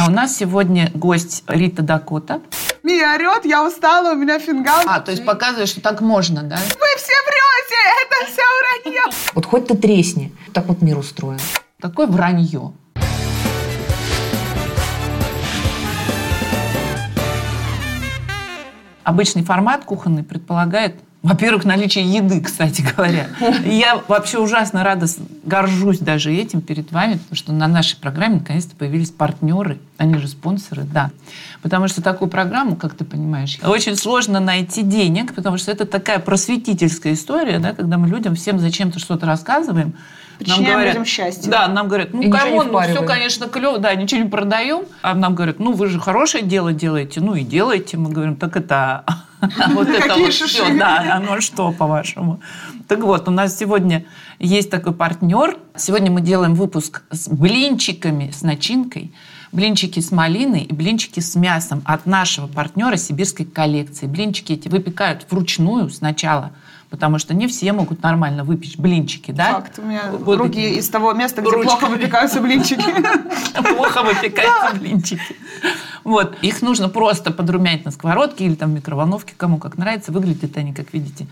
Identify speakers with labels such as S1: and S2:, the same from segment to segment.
S1: А у нас сегодня гость Рита Дакота.
S2: Мия орет, я устала, у меня фингал.
S1: А, то есть показывает, что так можно, да?
S2: Вы все врете, это все вранье.
S3: Вот хоть ты тресни. Так вот мир устроен.
S1: Такое вранье. Обычный формат кухонный предполагает, во-первых, наличие еды, кстати говоря. И я вообще ужасно рада, горжусь даже этим перед вами, потому что на нашей программе наконец-то появились партнеры, они же спонсоры, да. Потому что такую программу, как ты понимаешь, очень сложно найти денег, потому что это такая просветительская история, да, когда мы людям всем зачем-то что-то рассказываем.
S2: Причиняем людям счастье.
S1: Да, нам говорят, ну,
S3: come
S1: on, ну, все, конечно, клево, да, ничего не продаем. А нам говорят, ну, вы же хорошее дело делаете, ну, и делаете. Мы говорим, так это... Вот это вот все, да, оно что, по-вашему? Так вот, у нас сегодня есть такой партнер. Сегодня мы делаем выпуск с блинчиками, с начинкой. Блинчики с малиной и блинчики с мясом от нашего партнера сибирской коллекции. Блинчики эти выпекают вручную сначала, потому что не все могут нормально выпечь блинчики, да?
S2: Факт, у меня
S1: Вот
S2: руки из того места, где
S1: Ручками.
S2: плохо выпекаются блинчики.
S1: плохо выпекаются блинчики. Вот. Их нужно просто подрумянить на сковородке или там в микроволновке, кому как нравится. Выглядят они, как видите,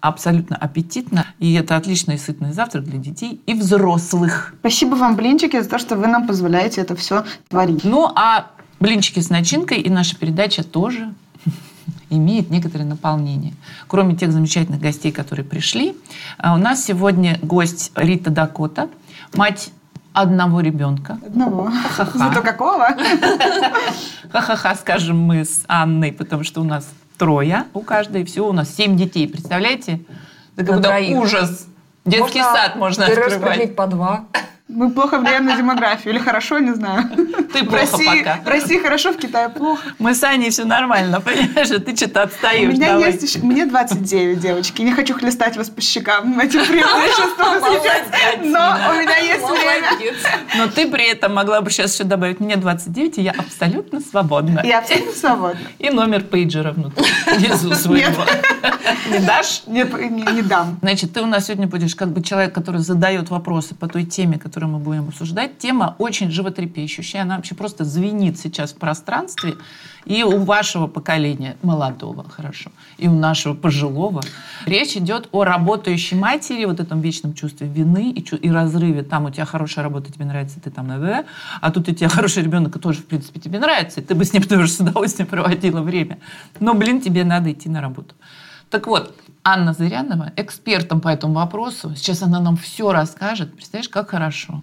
S1: абсолютно аппетитно. И это отличный и сытный завтрак для детей и взрослых.
S2: Спасибо вам, блинчики, за то, что вы нам позволяете это все творить.
S1: Ну, а блинчики с начинкой и наша передача тоже имеет некоторое наполнение. Кроме тех замечательных гостей, которые пришли, а у нас сегодня гость Рита Дакота, мать одного ребенка.
S2: Одного.
S1: Ха-ха.
S2: Зато какого?
S1: Ха-ха-ха, скажем мы с Анной, потому что у нас трое у каждой, всего у нас семь детей, представляете? Это
S3: троих.
S1: ужас. Детский сад можно открывать.
S3: по два.
S2: Мы плохо влияем на демографию. Или хорошо, не знаю.
S1: Ты
S2: В
S1: плохо
S2: России,
S1: пока.
S2: в России хорошо, в Китае плохо.
S1: Мы с Аней все нормально, понимаешь? А ты что-то
S2: У
S1: отстаешь.
S2: меня
S1: давай.
S2: есть еще... Мне 29, девочки. Не хочу хлестать вас по щекам этим преимуществом сейчас. Но у меня есть время.
S1: Но ты при этом могла бы сейчас еще добавить, мне 29, и я абсолютно свободна.
S2: Я абсолютно свободна.
S1: И номер пейджера внутри, внизу своего. Не дашь?
S2: Не, дам.
S1: Значит, ты у нас сегодня будешь как бы человек, который задает вопросы по той теме, которую мы будем обсуждать. Тема очень животрепещущая, она вообще просто звенит сейчас в пространстве. И у вашего поколения, молодого, хорошо, и у нашего пожилого, речь идет о работающей матери, вот этом вечном чувстве вины и, чу- и разрыве. Там у тебя хорошая работа, тебе нравится, ты там, да, а тут у тебя хороший ребенок, и тоже, в принципе, тебе нравится, и ты бы с ним тоже с удовольствием проводила время. Но, блин, тебе надо идти на работу. Так вот, Анна Зырянова, экспертом по этому вопросу, сейчас она нам все расскажет. Представляешь, как хорошо.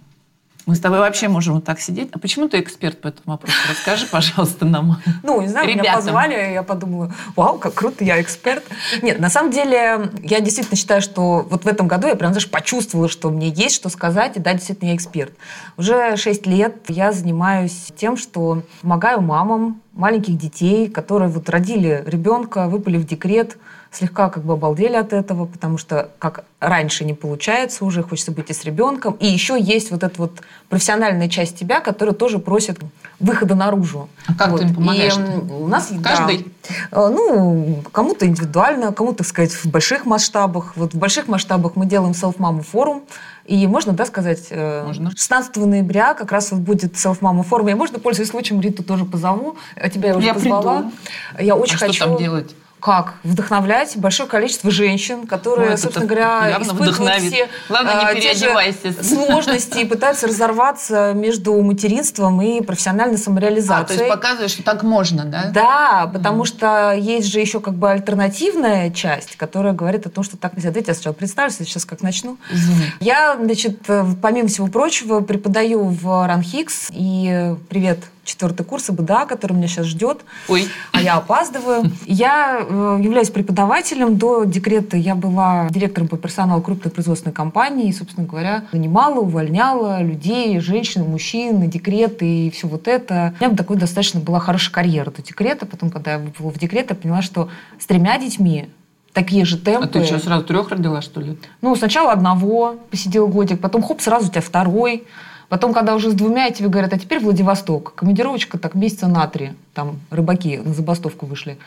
S1: Мы с тобой вообще можем вот так сидеть. А почему ты эксперт по этому вопросу? Расскажи, пожалуйста, нам.
S3: Ну, не знаю, меня
S1: Ребятам.
S3: позвали, я подумала, вау, как круто, я эксперт. Нет, на самом деле, я действительно считаю, что вот в этом году я прям, знаешь, почувствовала, что мне есть что сказать, и да, действительно, я эксперт. Уже 6 лет я занимаюсь тем, что помогаю мамам маленьких детей, которые вот родили ребенка, выпали в декрет, слегка как бы обалдели от этого, потому что как раньше не получается уже, хочется быть и с ребенком. И еще есть вот эта вот профессиональная часть тебя, которая тоже просит выхода наружу.
S1: А как ты им помогаешь?
S3: И, у нас
S1: Каждый?
S3: да, э, ну, кому-то индивидуально, кому-то, так сказать, в больших масштабах. Вот в больших масштабах мы делаем Self-Mama форум. И можно, да, сказать, э,
S1: Можно.
S3: 16 ноября как раз вот будет Self-Mama форум. Я, можно, пользуясь случаем, Риту тоже позову. А Тебя я уже
S2: Я
S3: позвала.
S2: приду.
S3: Я очень
S1: а что
S3: хочу...
S1: там делать?
S3: Как? Вдохновлять большое количество женщин, которые,
S1: это
S3: собственно говоря, испытывают
S1: вдохновит.
S3: все
S1: Главное, не
S3: а, те же сложности и пытаются разорваться между материнством и профессиональной
S1: А, то
S3: самореализацией.
S1: есть показываешь, что так можно, да?
S3: Да, потому что есть же еще как бы альтернативная часть, которая говорит о том, что так нельзя. Дайте я сначала представлюсь, я сейчас как начну.
S1: Извини.
S3: Я, значит, э, помимо всего прочего, преподаю в Ранхикс. И привет, четвертый курс ИБДА, который меня сейчас ждет.
S1: Ой,
S3: А я опаздываю. Я э, являюсь преподавателем. До декрета я была директором по персоналу крупной производственной компании. И, собственно говоря, нанимала, увольняла людей, женщин, мужчин, на декрет и все вот это. У меня такой достаточно была хорошая карьера до декрета. Потом, когда я была в декрет, я поняла, что с тремя детьми такие же темпы.
S1: а ты что, сразу трех родила, что ли?
S3: Ну, сначала одного посидел годик, потом хоп, сразу у тебя второй. Потом, когда уже с двумя, тебе говорят, а теперь Владивосток. Командировочка так месяца на три. Там рыбаки на забастовку вышли.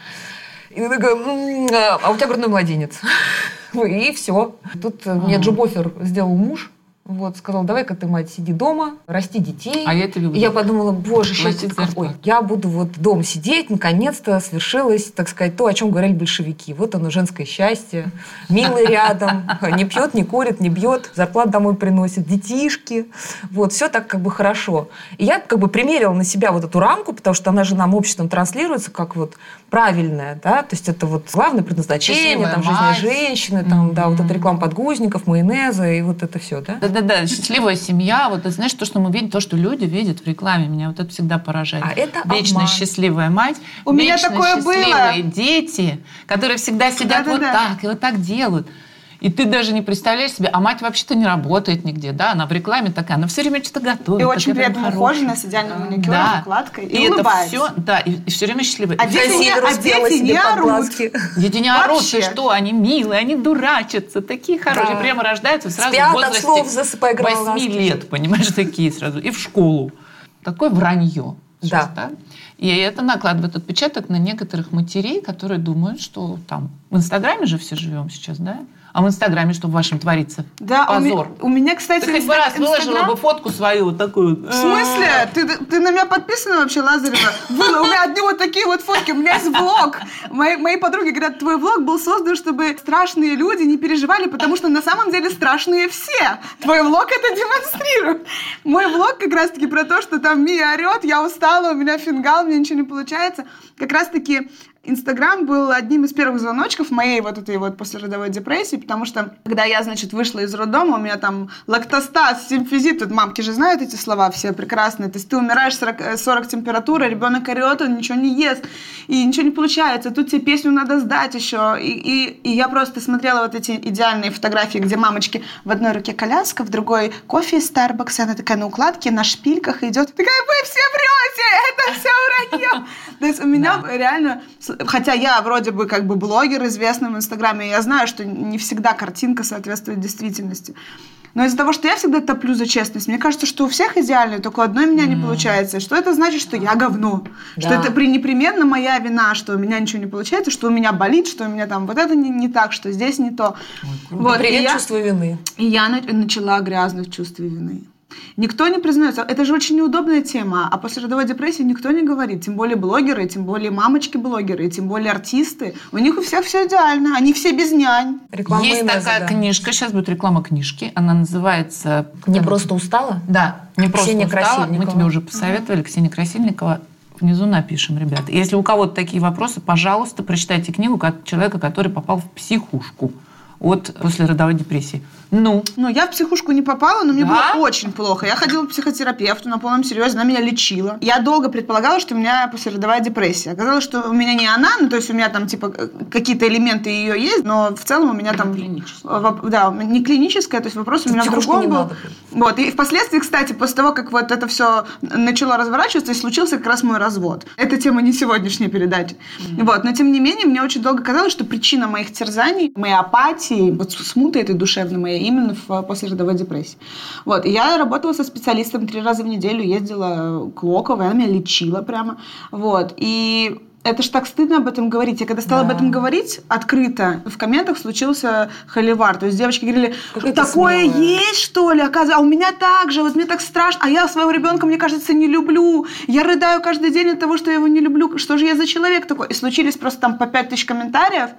S3: И ты такая, «М, а у тебя грудной младенец. И все. Тут э, мне
S1: Ага.
S3: джоб-оффер сделал муж. Вот, сказал, давай-ка ты, мать, сиди дома, расти детей.
S1: А я это люблю.
S3: И я подумала, боже, счастье какое. Я буду вот дома сидеть, наконец-то свершилось, так сказать, то, о чем говорили большевики. Вот оно, женское счастье. Милый рядом, не пьет, не курит, не бьет, зарплату домой приносит, детишки. Вот, все так как бы хорошо. И я как бы примерила на себя вот эту рамку, потому что она же нам обществом транслируется как вот правильная, да, то есть это вот главное предназначение,
S1: Счастливая
S3: там,
S1: мать.
S3: женщины, там, да, вот эта реклама подгузников, майонеза и вот это все, да?
S1: Да-да-да, счастливая семья. Вот, ты знаешь, то, что мы видим, то, что люди видят в рекламе, меня вот это всегда поражает.
S3: А это
S1: Вечно
S3: обман.
S1: счастливая мать,
S2: У меня такое было.
S1: счастливые дети, которые всегда сидят вот так и вот так делают. И ты даже не представляешь себе, а мать вообще-то не работает нигде, да, она в рекламе такая, она все время что-то готовит.
S2: И очень
S1: такая
S2: при этом
S1: хорошая.
S2: ухоженная, с идеальным маникюром,
S1: Да.
S2: укладкой. И,
S1: И, это
S2: улыбается.
S1: все, да, и, все время счастливая.
S2: А дети не- а дети не орут.
S1: Дети не орут, ты что, они милые, они дурачатся, такие хорошие,
S3: Да.
S1: прямо рождаются сразу
S3: Спят
S1: в
S3: от
S1: возрасте
S3: слов, засыпай
S1: 8
S3: глазки.
S1: лет, понимаешь, такие сразу, и в школу. Такое вранье. сейчас,
S3: Да.
S1: И это накладывает отпечаток на некоторых матерей, которые думают, что там в Инстаграме же все живем сейчас, да? А в Инстаграме что в вашем творится?
S2: Да, у, ми-
S1: Позор.
S2: у меня, кстати,
S1: Ты хоть бы раз выложила
S2: Инстаграм-
S1: бы фотку свою вот такую.
S2: В смысле? Ты, ты на меня подписана вообще, Лазарева? Было, у меня одни вот такие вот фотки. У меня есть влог. Мои, мои подруги говорят, твой влог был создан, чтобы страшные люди не переживали, потому что на самом деле страшные все. Твой влог это демонстрирует. Мой влог как раз-таки про то, что там Мия орет, я устала, у меня фингал, мне ничего не получается. Как раз-таки Инстаграм был одним из первых звоночков моей вот этой вот послеродовой депрессии, потому что, когда я, значит, вышла из роддома, у меня там лактостаз, симфизит, тут мамки же знают эти слова все прекрасные, то есть ты умираешь 40, э, 40 температура, ребенок орет, он ничего не ест, и ничего не получается, тут тебе песню надо сдать еще, и, и, и я просто смотрела вот эти идеальные фотографии, где мамочки в одной руке коляска, в другой кофе из Starbucks, она такая на укладке, на шпильках идет, такая, вы все врете, это все вранье. То есть у меня реально, хотя я вроде бы как бы блогер известный в Инстаграме, я знаю, что не всегда картинка соответствует действительности. Но из-за того, что я всегда топлю за честность, мне кажется, что у всех идеально, только у одной меня не получается. Что это значит, что я говно? Что
S3: Да.
S2: это при непременно моя вина, что у меня ничего не получается, что у меня болит, что у меня там вот это не, не так, что здесь не то. Вот, и
S3: Привет,
S2: я-
S3: чувство вины.
S2: и я на- начала грязнуть в чувстве вины. Никто не признается. Это же очень неудобная тема. А после родовой депрессии никто не говорит. Тем более блогеры, тем более мамочки-блогеры, тем более артисты. У них у всех все идеально. Они все без нянь.
S3: Реклама
S1: Есть такая
S3: да.
S1: книжка, сейчас будет реклама книжки, она называется...
S3: Не
S1: как-
S3: просто устала?
S1: Да, не просто
S3: Ксения
S1: устала. Мы тебе уже посоветовали, Ксения Красильникова. Внизу напишем, ребята. Если у кого-то такие вопросы, пожалуйста, прочитайте книгу как человека, который попал в психушку от послеродовой депрессии. Ну,
S2: Ну, я в психушку не попала, но мне
S1: Да?
S2: было очень плохо. Я ходила к психотерапевту на полном серьезе, она меня лечила. Я долго предполагала, что у меня послеродовая депрессия. Оказалось, что у меня не она, ну, то есть у меня там, типа, э, какие-то элементы ее есть, но в целом у меня там...
S1: клиническая.
S2: воп- Да, не клиническая, то есть вопрос у
S3: В
S2: меня в другом был.
S3: надо.
S2: Вот, и впоследствии, кстати, после того, как вот это все начало разворачиваться, и случился как раз мой развод. Эта тема не сегодняшняя передача. Вот, но тем не менее, мне очень долго казалось, что причина моих терзаний, моей апатии, вот смуты этой душевной моей, именно в послеродовой депрессии. Вот, и я работала со специалистом три раза в неделю, ездила к Локовой, она меня лечила прямо. Вот, и это ж так стыдно об этом говорить. Я когда стала об
S3: Да.
S2: этом говорить открыто, в комментах случился холивар. То есть девочки говорили,
S3: ты
S2: такое
S3: смелая».
S2: есть, что ли? Оказывается, а у меня так же, вот мне так страшно. А я своего ребенка, мне кажется, не люблю. Я рыдаю каждый день от того, что я его не люблю. Что же я за человек такой? И случились просто там по пять тысяч комментариев.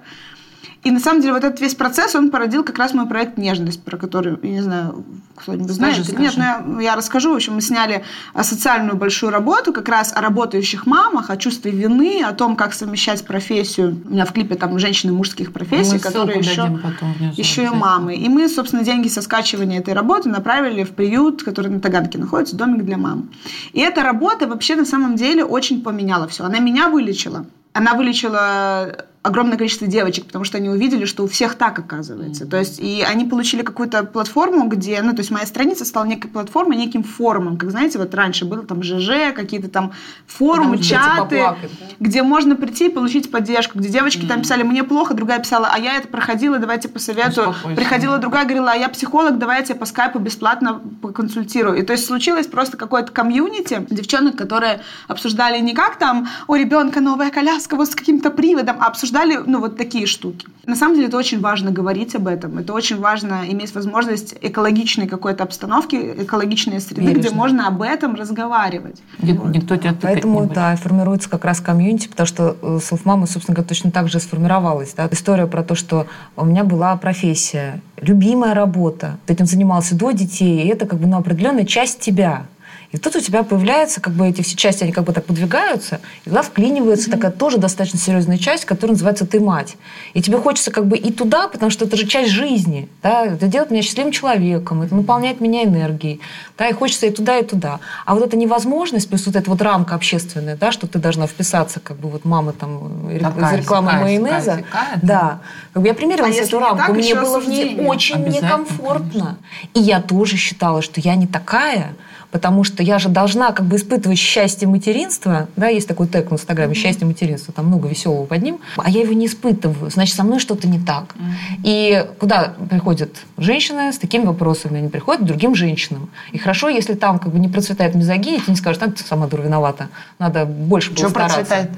S2: И на самом деле вот этот весь процесс, он породил как раз мой проект «Нежность», про который, я не знаю, кто-нибудь
S1: Скажи,
S2: знает.
S1: скажи.
S2: Нет, но я, я расскажу. В общем, мы сняли а, социальную большую работу как раз о работающих мамах, о чувстве вины, о том, как совмещать профессию. У меня в клипе там женщины мужских профессий,
S1: мы
S2: которые еще
S1: потом внизу
S2: еще и мамы. И мы, собственно, деньги со скачивания этой работы направили в приют, который на Таганке находится, домик для мам. И эта работа вообще на самом деле очень поменяла все. Она меня вылечила. Она вылечила огромное количество девочек, потому что они увидели, что у всех так оказывается. То есть, и они получили какую-то платформу, где, ну, то есть моя страница стала некой платформой, неким форумом. Как знаете, вот раньше было там ЖЖ, какие-то там форумы,
S3: можно
S2: чаты,
S3: поплакать, да?
S2: где можно прийти и получить поддержку, где девочки там писали, мне плохо, другая писала, а я это проходила, давайте посоветую.
S1: Успокойся.
S2: Приходила другая, говорила, а я психолог, давайте я по скайпу бесплатно поконсультирую. И то есть случилось просто какое-то комьюнити девчонок, которые обсуждали не как там, у ребенка новая коляска вот с каким-то приводом, а обсуждали обсуждали, ну, вот такие штуки. На самом деле это очень важно говорить об этом. Это очень важно иметь возможность экологичной какой-то обстановки, экологичной среды, Бережно. где можно об этом разговаривать.
S1: вот. Никто тебя
S3: Поэтому, не да, формируется как раз комьюнити, потому что э, Селфмама, собственно говоря, точно так же сформировалась. Да? История про то, что у меня была профессия, любимая работа. Ты этим занимался до детей, и это как бы ну, определенная часть тебя. И тут у тебя появляются как бы эти все части, они как бы так подвигаются, и туда вклинивается mm-hmm. такая тоже достаточно серьезная часть, которая называется «ты мать». И тебе хочется как бы и туда, потому что это же часть жизни. Да? Это делает меня счастливым человеком, это наполняет меня энергией. Да? И хочется и туда, и туда. А вот эта невозможность, плюс вот эта вот рамка общественная, да, что ты должна вписаться, как бы вот мама там из рекламы такая, майонеза. Такая, такая, да. Как бы я примерилась а эту рамку, так, мне было в ней очень некомфортно. Конечно. И я тоже считала, что я не такая, потому что я же должна как бы испытывать счастье материнства, да, есть такой тег в Инстаграме «Счастье материнства», там много веселого под ним, а я его не испытываю, значит, со мной что-то не так. И куда приходят женщины с такими вопросами? Они приходят к другим женщинам. И хорошо, если там как бы не процветает мизогиния, ты не скажешь, так ты сама дура виновата, надо больше было Что стараться. процветает?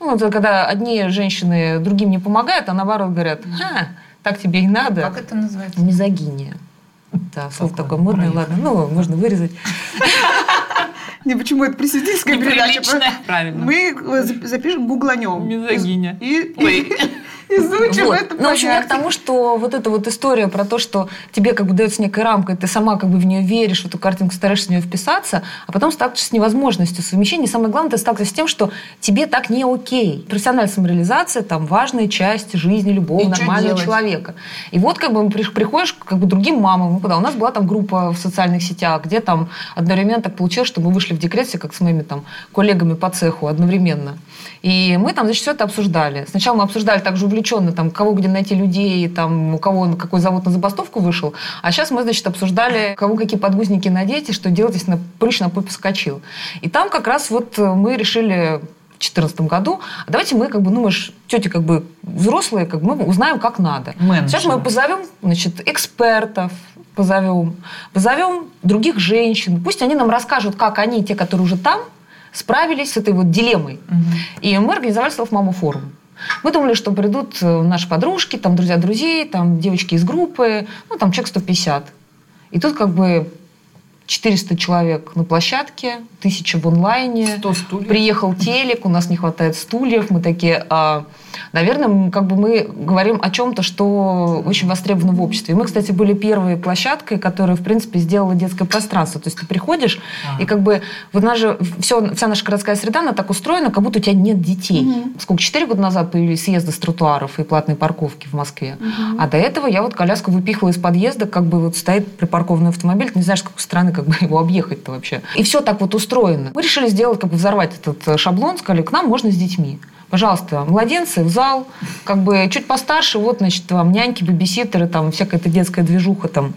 S3: Ну, это когда одни женщины другим не помогают, а наоборот говорят, так тебе и надо.
S1: Как это называется?
S3: Мизогиния. Да, слово такое модное, ладно, ну, можно вырезать.
S2: Не, почему это просветительская передача?
S1: Правильно.
S2: Мы запишем, гугланем.
S1: Мизогиня.
S2: И, и, изучим
S3: вот.
S2: это
S3: Ну, в общем, я к тому, что вот эта вот история про то, что тебе как бы дается некая рамка, и ты сама как бы в нее веришь, в эту картинку стараешься в нее вписаться, а потом сталкиваешься с невозможностью совмещения. И самое главное, ты сталкиваешься с тем, что тебе так не окей. Профессиональная самореализация – там важная часть жизни любого и нормального человека. И вот как бы приходишь как бы другим мамам. Куда? У нас была там группа в социальных сетях, где там одновременно так получилось, что мы вышли в декрет все как с моими там коллегами по цеху одновременно. И мы там, значит, все это обсуждали. Сначала мы обсуждали также увлеченно, там, кого где найти людей, там, у кого какой завод на забастовку вышел. А сейчас мы, значит, обсуждали, кого какие подгузники надеть, и что делать, если на, прыщ на попе скочил. И там как раз вот мы решили в 2014 году, а давайте мы, как бы, ну, мы же тети как бы взрослые, как бы мы узнаем, как надо. Менеджер. Сейчас мы позовем, значит, экспертов, позовем, позовем других женщин, пусть они нам расскажут, как они, те, которые уже там, справились с этой вот дилеммой. Угу. И мы организовали Self-Mama форум. Мы думали, что придут э, наши подружки, там друзья друзей, там девочки из группы, ну там человек 150. И тут как бы 400 человек на площадке, тысяча в онлайне.
S1: 100 стульев.
S3: Приехал телек, у нас не хватает стульев. Мы такие, а, наверное, как бы мы говорим о чем-то, что очень востребовано в обществе. И мы, кстати, были первой площадкой, которая, в принципе, сделала детское пространство. То есть ты приходишь, а. и как бы вот наша же, все, вся наша городская среда, она так устроена, как будто у тебя нет детей. Угу. Сколько, четыре года назад появились съезды с тротуаров и платные парковки в Москве. Угу. А до этого я вот коляску выпихивала из подъезда, как бы вот стоит припаркованный автомобиль, ты не знаешь, с какой стороны как бы его объехать-то вообще. И все так вот устроено устроено. Мы решили сделать, как бы взорвать этот э, шаблон, сказали, к нам можно с детьми. Пожалуйста, младенцы в зал, как бы чуть постарше, вот, значит, вам няньки, бибиситеры, там, всякая эта детская движуха там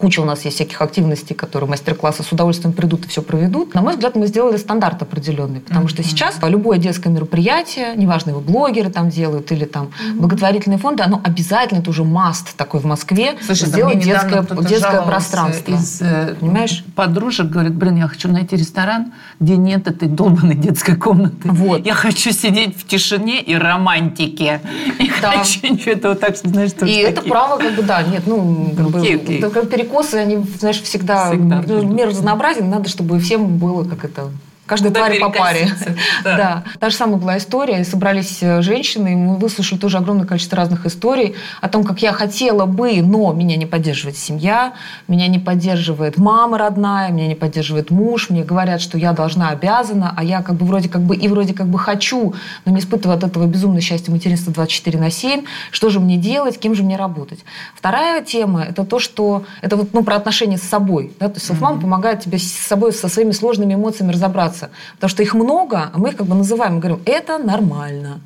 S3: Куча у нас есть всяких активностей, которые мастер-классы с удовольствием придут и все проведут. На мой взгляд, мы сделали стандарт определенный, потому mm-hmm. что сейчас любое детское мероприятие, неважно, его блогеры там делают или там mm-hmm. благотворительные фонды, оно обязательно, это уже маст такой в Москве, Слушай, сделать детское, детское пространство.
S1: Из, э, Понимаешь? Подружек говорит, блин, я хочу найти ресторан, где нет этой долбанной детской комнаты. Вот. Я хочу сидеть в тишине и романтике. Я да. хочу ничего этого так, знаешь,
S3: И это право, как бы, да, нет, ну, как okay, бы, okay перекосы, они, знаешь, всегда, всегда. мер разнообразен, надо, чтобы всем было как это Каждой Куда твари по паре. Да. да. Та же самая была история. Собрались э, женщины, и мы выслушали тоже огромное количество разных историй о том, как я хотела бы, но меня не поддерживает семья, меня не поддерживает мама родная, меня не поддерживает муж, мне говорят, что я должна, обязана, а я как бы вроде как бы и вроде как бы хочу, но не испытываю от этого безумное счастье материнства 24 на 7. Что же мне делать, кем же мне работать? Вторая тема – это то, что это вот ну, про отношения с собой. Да? То есть mm-hmm. помогает тебе с собой, со своими сложными эмоциями разобраться разобраться. Потому что их много, а мы их как бы называем говорим, это нормально,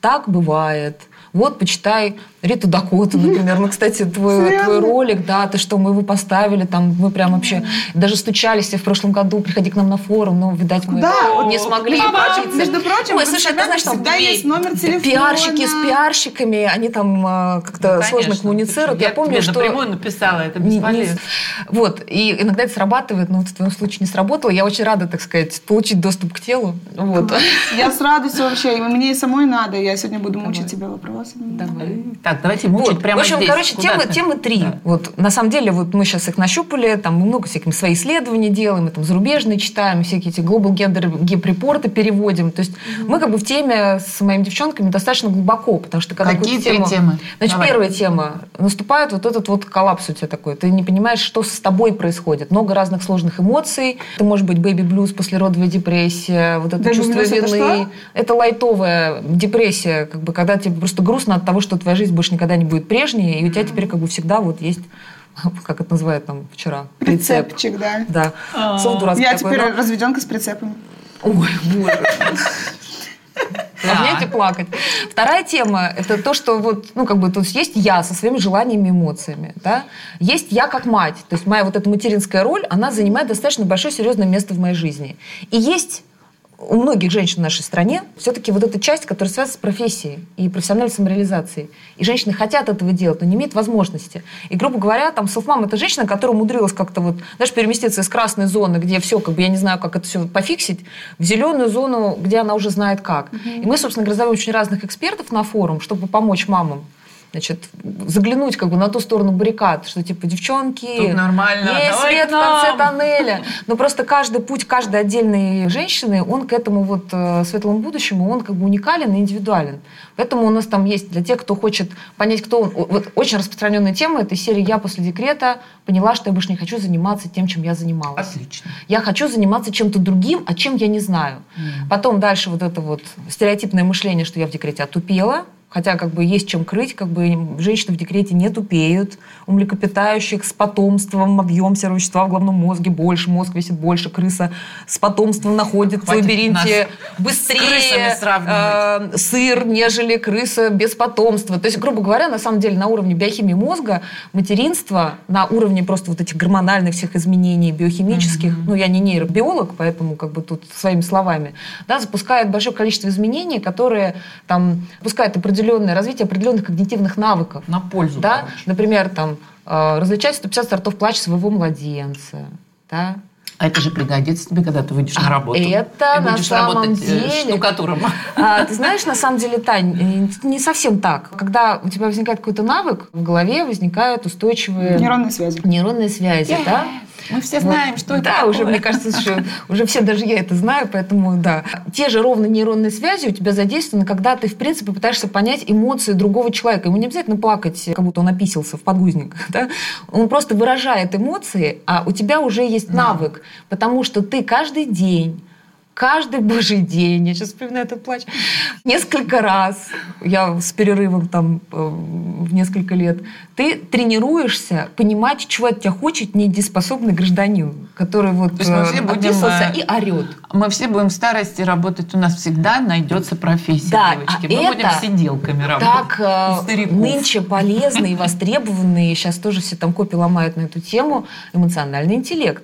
S3: так бывает, Вот, почитай Риту Дакоту, например. Ну, кстати, твой, твой ролик, да, ты что, мы его поставили, там мы прям вообще даже стучались в прошлом году, приходи к нам на форум, но, видать, мы
S2: Да,
S3: не смогли.
S2: Прочим, между прочим,
S3: Ой, слушай, ты знаешь, там
S2: всегда есть номер телефона.
S3: пиарщики с пиарщиками, они там э, как-то
S1: Ну,
S3: сложно коммуницируют. Я,
S1: Я
S3: помню,
S1: тебе
S3: что...
S1: напрямую написала, это бесполезно.
S3: Вот, и иногда это срабатывает, но вот в твоем случае не сработало. Я очень рада, так сказать, получить доступ к телу. Вот.
S2: Я с радостью вообще, мне и самой надо. Я сегодня буду мучить тебя вопросами.
S3: Давай.
S1: Так, давайте мучить
S3: Вот.
S1: прямо
S3: В общем,
S1: здесь.
S3: короче, темы, темы три.
S1: Да.
S3: Вот, на самом деле, вот мы сейчас их нащупали, там мы много всяких свои исследования делаем, мы там зарубежные читаем, всякие эти Global Gender Gap репорты переводим. То есть мы как бы в теме с моими девчонками достаточно глубоко, потому что когда
S1: Какие три темы?
S3: Значит,
S1: Давай.
S3: первая тема. Наступает вот этот вот коллапс у тебя такой. Ты не понимаешь, что с тобой происходит. Много разных сложных эмоций. Это может быть бэби-блюз, послеродовая депрессия, вот это
S2: Baby
S3: чувство
S2: blues это
S3: вины.
S2: что?
S3: Это лайтовая депрессия, как бы, когда тебе просто грустно от того, что твоя жизнь больше никогда не будет прежней, и у тебя теперь как бы всегда вот есть, как это называют там вчера, прицеп.
S2: Прицепчик, да.
S3: Да. Слово дурацкое
S2: Я
S3: такое,
S2: теперь
S3: но-
S2: разведенка с прицепом.
S3: Ой, боже. Начинаете плакать. Вторая тема – это то, что вот, ну, как бы, то есть есть я со своими желаниями и эмоциями, да? Есть я как мать. То есть моя вот эта материнская роль, она занимает достаточно большое серьезное место в моей жизни. И есть у многих женщин в нашей стране все-таки вот эта часть, которая связана с профессией и профессиональной самореализацией. И женщины хотят этого делать, но не имеют возможности. И, грубо говоря, там селфмам – это женщина, которая умудрилась как-то вот, знаешь, переместиться из красной зоны, где все, как бы, я не знаю, как это все пофиксить, в зеленую зону, где она уже знает как. И мы, собственно говоря, зовем очень разных экспертов на форум, чтобы помочь мамам значит, заглянуть как бы на ту сторону баррикад, что типа, девчонки,
S1: Тут нормально,
S3: есть свет в конце тоннеля. Но просто каждый путь каждой отдельной женщины, он к этому вот э, светлому будущему, он как бы уникален и индивидуален. Поэтому у нас там есть для тех, кто хочет понять, кто он. О, Вот очень распространенная тема этой серии «Я после декрета поняла, что я больше не хочу заниматься тем, чем я занималась».
S1: Отлично.
S3: Я хочу заниматься чем-то другим, а чем я не знаю. Потом дальше вот это вот стереотипное мышление, что я в декрете отупела, Хотя как бы есть чем крыть, как бы женщины в декрете не тупеют. У млекопитающих с потомством объем серовещества в головном мозге больше, мозг весит больше, крыса с потомством
S1: Хватит
S3: в лабиринте быстрее э, сыр, нежели крыса без потомства. То есть, грубо говоря, на самом деле на уровне биохимии мозга материнство, на уровне просто вот этих гормональных всех изменений биохимических, ну я не нейробиолог, поэтому как бы тут своими словами, да, запускает большое количество изменений, которые там запускают определенное развитие определенных когнитивных навыков.
S1: На пользу,
S3: Да?
S1: короче.
S3: Например, там, э, различать 150 сортов плача своего младенца. Да?
S1: А это же пригодится тебе, когда ты выйдешь
S3: А
S1: на работу.
S3: это
S1: и
S3: на
S1: будешь
S3: самом
S1: работать э,
S3: деле-
S1: штукатуром.
S3: А, ты знаешь, на самом деле, Тань, э, не совсем так. Когда у тебя возникает какой-то навык, в голове возникают устойчивые
S2: Нейронные связи.
S3: нейронные связи, да?
S1: Мы все
S3: Вот.
S1: знаем, что это
S3: Да,
S1: такое.
S3: уже, мне кажется, что уже все, даже я это знаю, поэтому да. Те же ровно нейронные связи у тебя задействованы, когда ты, в принципе, пытаешься понять эмоции другого человека. Ему не обязательно плакать, как будто он описался в подгузник. Да? Он просто выражает эмоции, а у тебя уже есть навык, потому что ты каждый день каждый божий день, я сейчас вспоминаю этот плач, несколько раз, я с перерывом там э, в несколько лет, ты тренируешься понимать, чего от тебя хочет недееспособный гражданин, который вот
S1: То есть мы все
S3: э,
S1: будем, э,
S3: и орет.
S1: Мы все будем в старости работать, у нас всегда найдется профессия,
S3: Да,
S1: девочки.
S3: а
S1: Мы
S3: это
S1: будем сиделками работать.
S3: Так нынче полезный и востребованный, сейчас тоже все там копи ломают на эту тему, эмоциональный интеллект.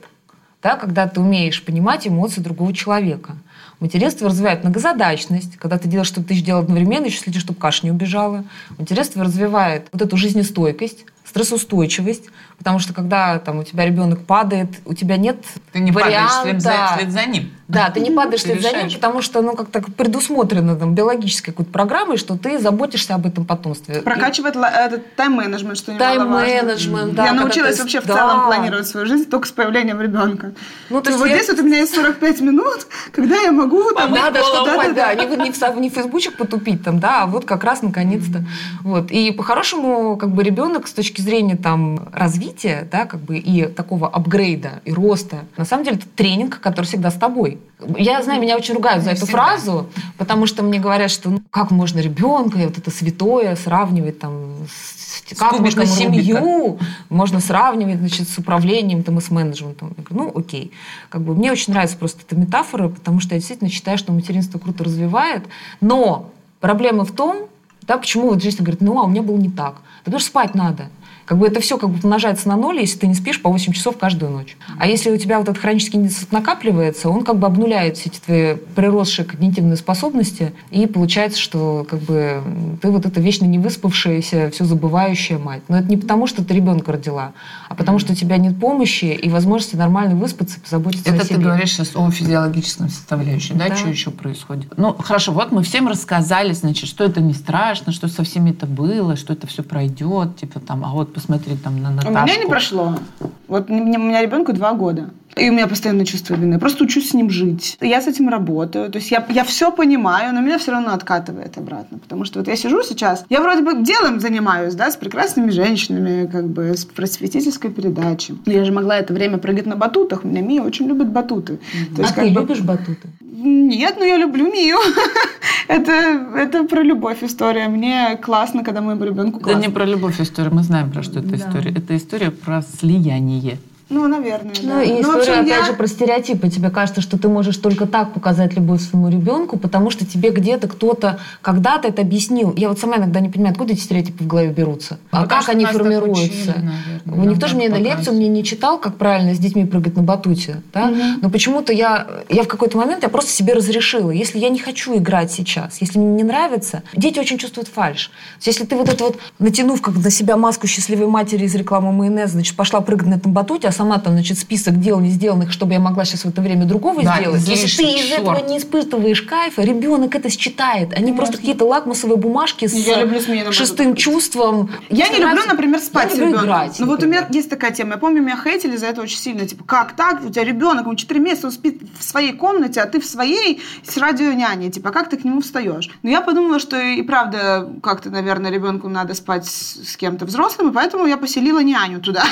S3: Да, когда ты умеешь понимать эмоции другого человека. Материнство развивает многозадачность, когда ты делаешь что-то тысяч дел одновременно, еще следишь, чтобы каша не убежала. Материнство развивает вот эту жизнестойкость, стрессоустойчивость, потому что когда там, у тебя ребенок падает, у тебя нет
S1: Ты не падаешь вслед за,
S3: варианта.
S1: вслед за ним.
S3: Да, ты не падаешь
S1: Ты
S3: вслед за ним,
S1: решаешь.
S3: потому что ну, как-то предусмотрено там, биологической какой-то программой, что ты заботишься об этом потомстве. И-
S2: Прокачивает ла- этот тайм-менеджмент, что.
S3: Тайм-менеджмент, да.
S2: Я научилась
S3: ты-
S2: вообще в
S3: да.
S2: целом планировать свою жизнь только с появлением ребенка.
S3: Ну, то
S2: То есть
S3: есть
S2: вот
S3: я-
S2: здесь вот у меня есть 45 минут, когда я могу там...
S3: Надо, чтобы
S2: Да,
S3: да,
S2: да, да.
S3: не, в- не в, са- не в фейсбучек потупить там, да, а вот как раз наконец-то. Вот. И по-хорошему, как бы ребенок с точки зрения там развития, да, как бы и такого апгрейда, и роста, на самом деле это тренинг, который всегда с тобой. Я знаю, меня очень ругают за
S1: Не
S3: эту
S1: всегда.
S3: фразу, потому что мне говорят, что ну, как можно ребенка, и вот это святое сравнивать там с,
S1: С
S3: как можно семью
S1: Рубика.
S3: можно сравнивать значит, с управлением там, и с менеджментом. Я говорю, ну, окей. Как бы, мне очень нравится просто эта метафора, потому что я действительно считаю, что материнство круто развивает. Но проблема в том, Да, почему вот женщина говорит, ну, а у меня было не так. Да потому что спать надо. Как бы это все как бы умножается на ноль, если ты не спишь по 8 часов каждую ночь. А если у тебя вот этот хронический недосып накапливается, он как бы обнуляет все эти твои приросшие когнитивные способности, и получается, что как бы ты вот эта вечно не выспавшаяся, все забывающая мать. Но это не потому, что ты ребенка родила, а потому что у тебя нет помощи и возможности нормально выспаться, позаботиться
S1: Это
S3: о себе.
S1: ты говоришь сейчас о физиологическом составляющем, да,
S3: Да.
S1: что еще происходит? Ну, хорошо, вот мы всем рассказали, значит, что это не страшно, что со всеми это было, что это все пройдет, типа там, а вот посмотри там на
S2: У
S1: Наташку.
S2: меня не прошло. Вот у меня ребенку два года. И у меня постоянно чувство вины. Я просто учусь с ним жить. Я с этим работаю. То есть я, я все понимаю, но меня все равно откатывает обратно. Потому что вот я сижу сейчас, я вроде бы делом занимаюсь, да, с прекрасными женщинами, как бы с просветительской передачей. Но я же могла это время прыгать на батутах. У меня Мия очень любит батуты. То
S3: А
S2: есть,
S3: ты
S2: как бы,
S3: любишь батуты?
S2: Нет, но я люблю Мию. это, это про любовь история. Мне классно, когда моему ребенку
S1: Это
S2: классно.
S1: не про любовь история, мы знаем, про что это
S3: Да.
S1: история. Это история про слияние.
S2: Ну, наверное,
S3: Ну
S2: да.
S3: и
S2: Ну, в
S3: история,
S2: общем,
S3: опять
S2: я-
S3: же, про стереотипы. Тебе кажется, что ты можешь только так показать любовь своему ребенку, потому что тебе где-то кто-то когда-то это объяснил. Я вот сама иногда не понимаю, откуда эти стереотипы в голове берутся. А
S1: Потому
S3: как они формируются?
S1: учили, наверное,
S3: Никто же мне на лекцию мне не читал, как правильно с детьми прыгать на батуте. Да? Но почему-то я, я в какой-то момент я просто себе разрешила. Если я не хочу играть сейчас, если мне не нравится, дети очень чувствуют фальш. Если ты вот это вот, натянув как на себя маску счастливой матери из рекламы майонеза, значит, пошла прыгать на этом батуте, а сама там, значит, список дел не сделанных, чтобы я могла сейчас в это время другого
S1: Да,
S3: сделать. Если ты из этого
S1: чёрт.
S3: не испытываешь кайфа, ребенок это считает. Они просто какие-то лакмусовые бумажки с
S2: Я люблю
S3: шестым чувством.
S2: Я не люблю, например, спать
S3: я люблю
S2: ребенком.
S3: играть,
S2: Ну вот у меня есть такая тема. Я помню, меня хейтили за это очень сильно. Типа, как так? У тебя ребенок, ему 4 месяца, он спит в своей комнате, а ты в своей с радионяней. Типа, как ты к нему встаешь? Но я подумала, что и правда, как-то, наверное, ребенку надо спать с, с кем-то взрослым, и поэтому я поселила няню туда.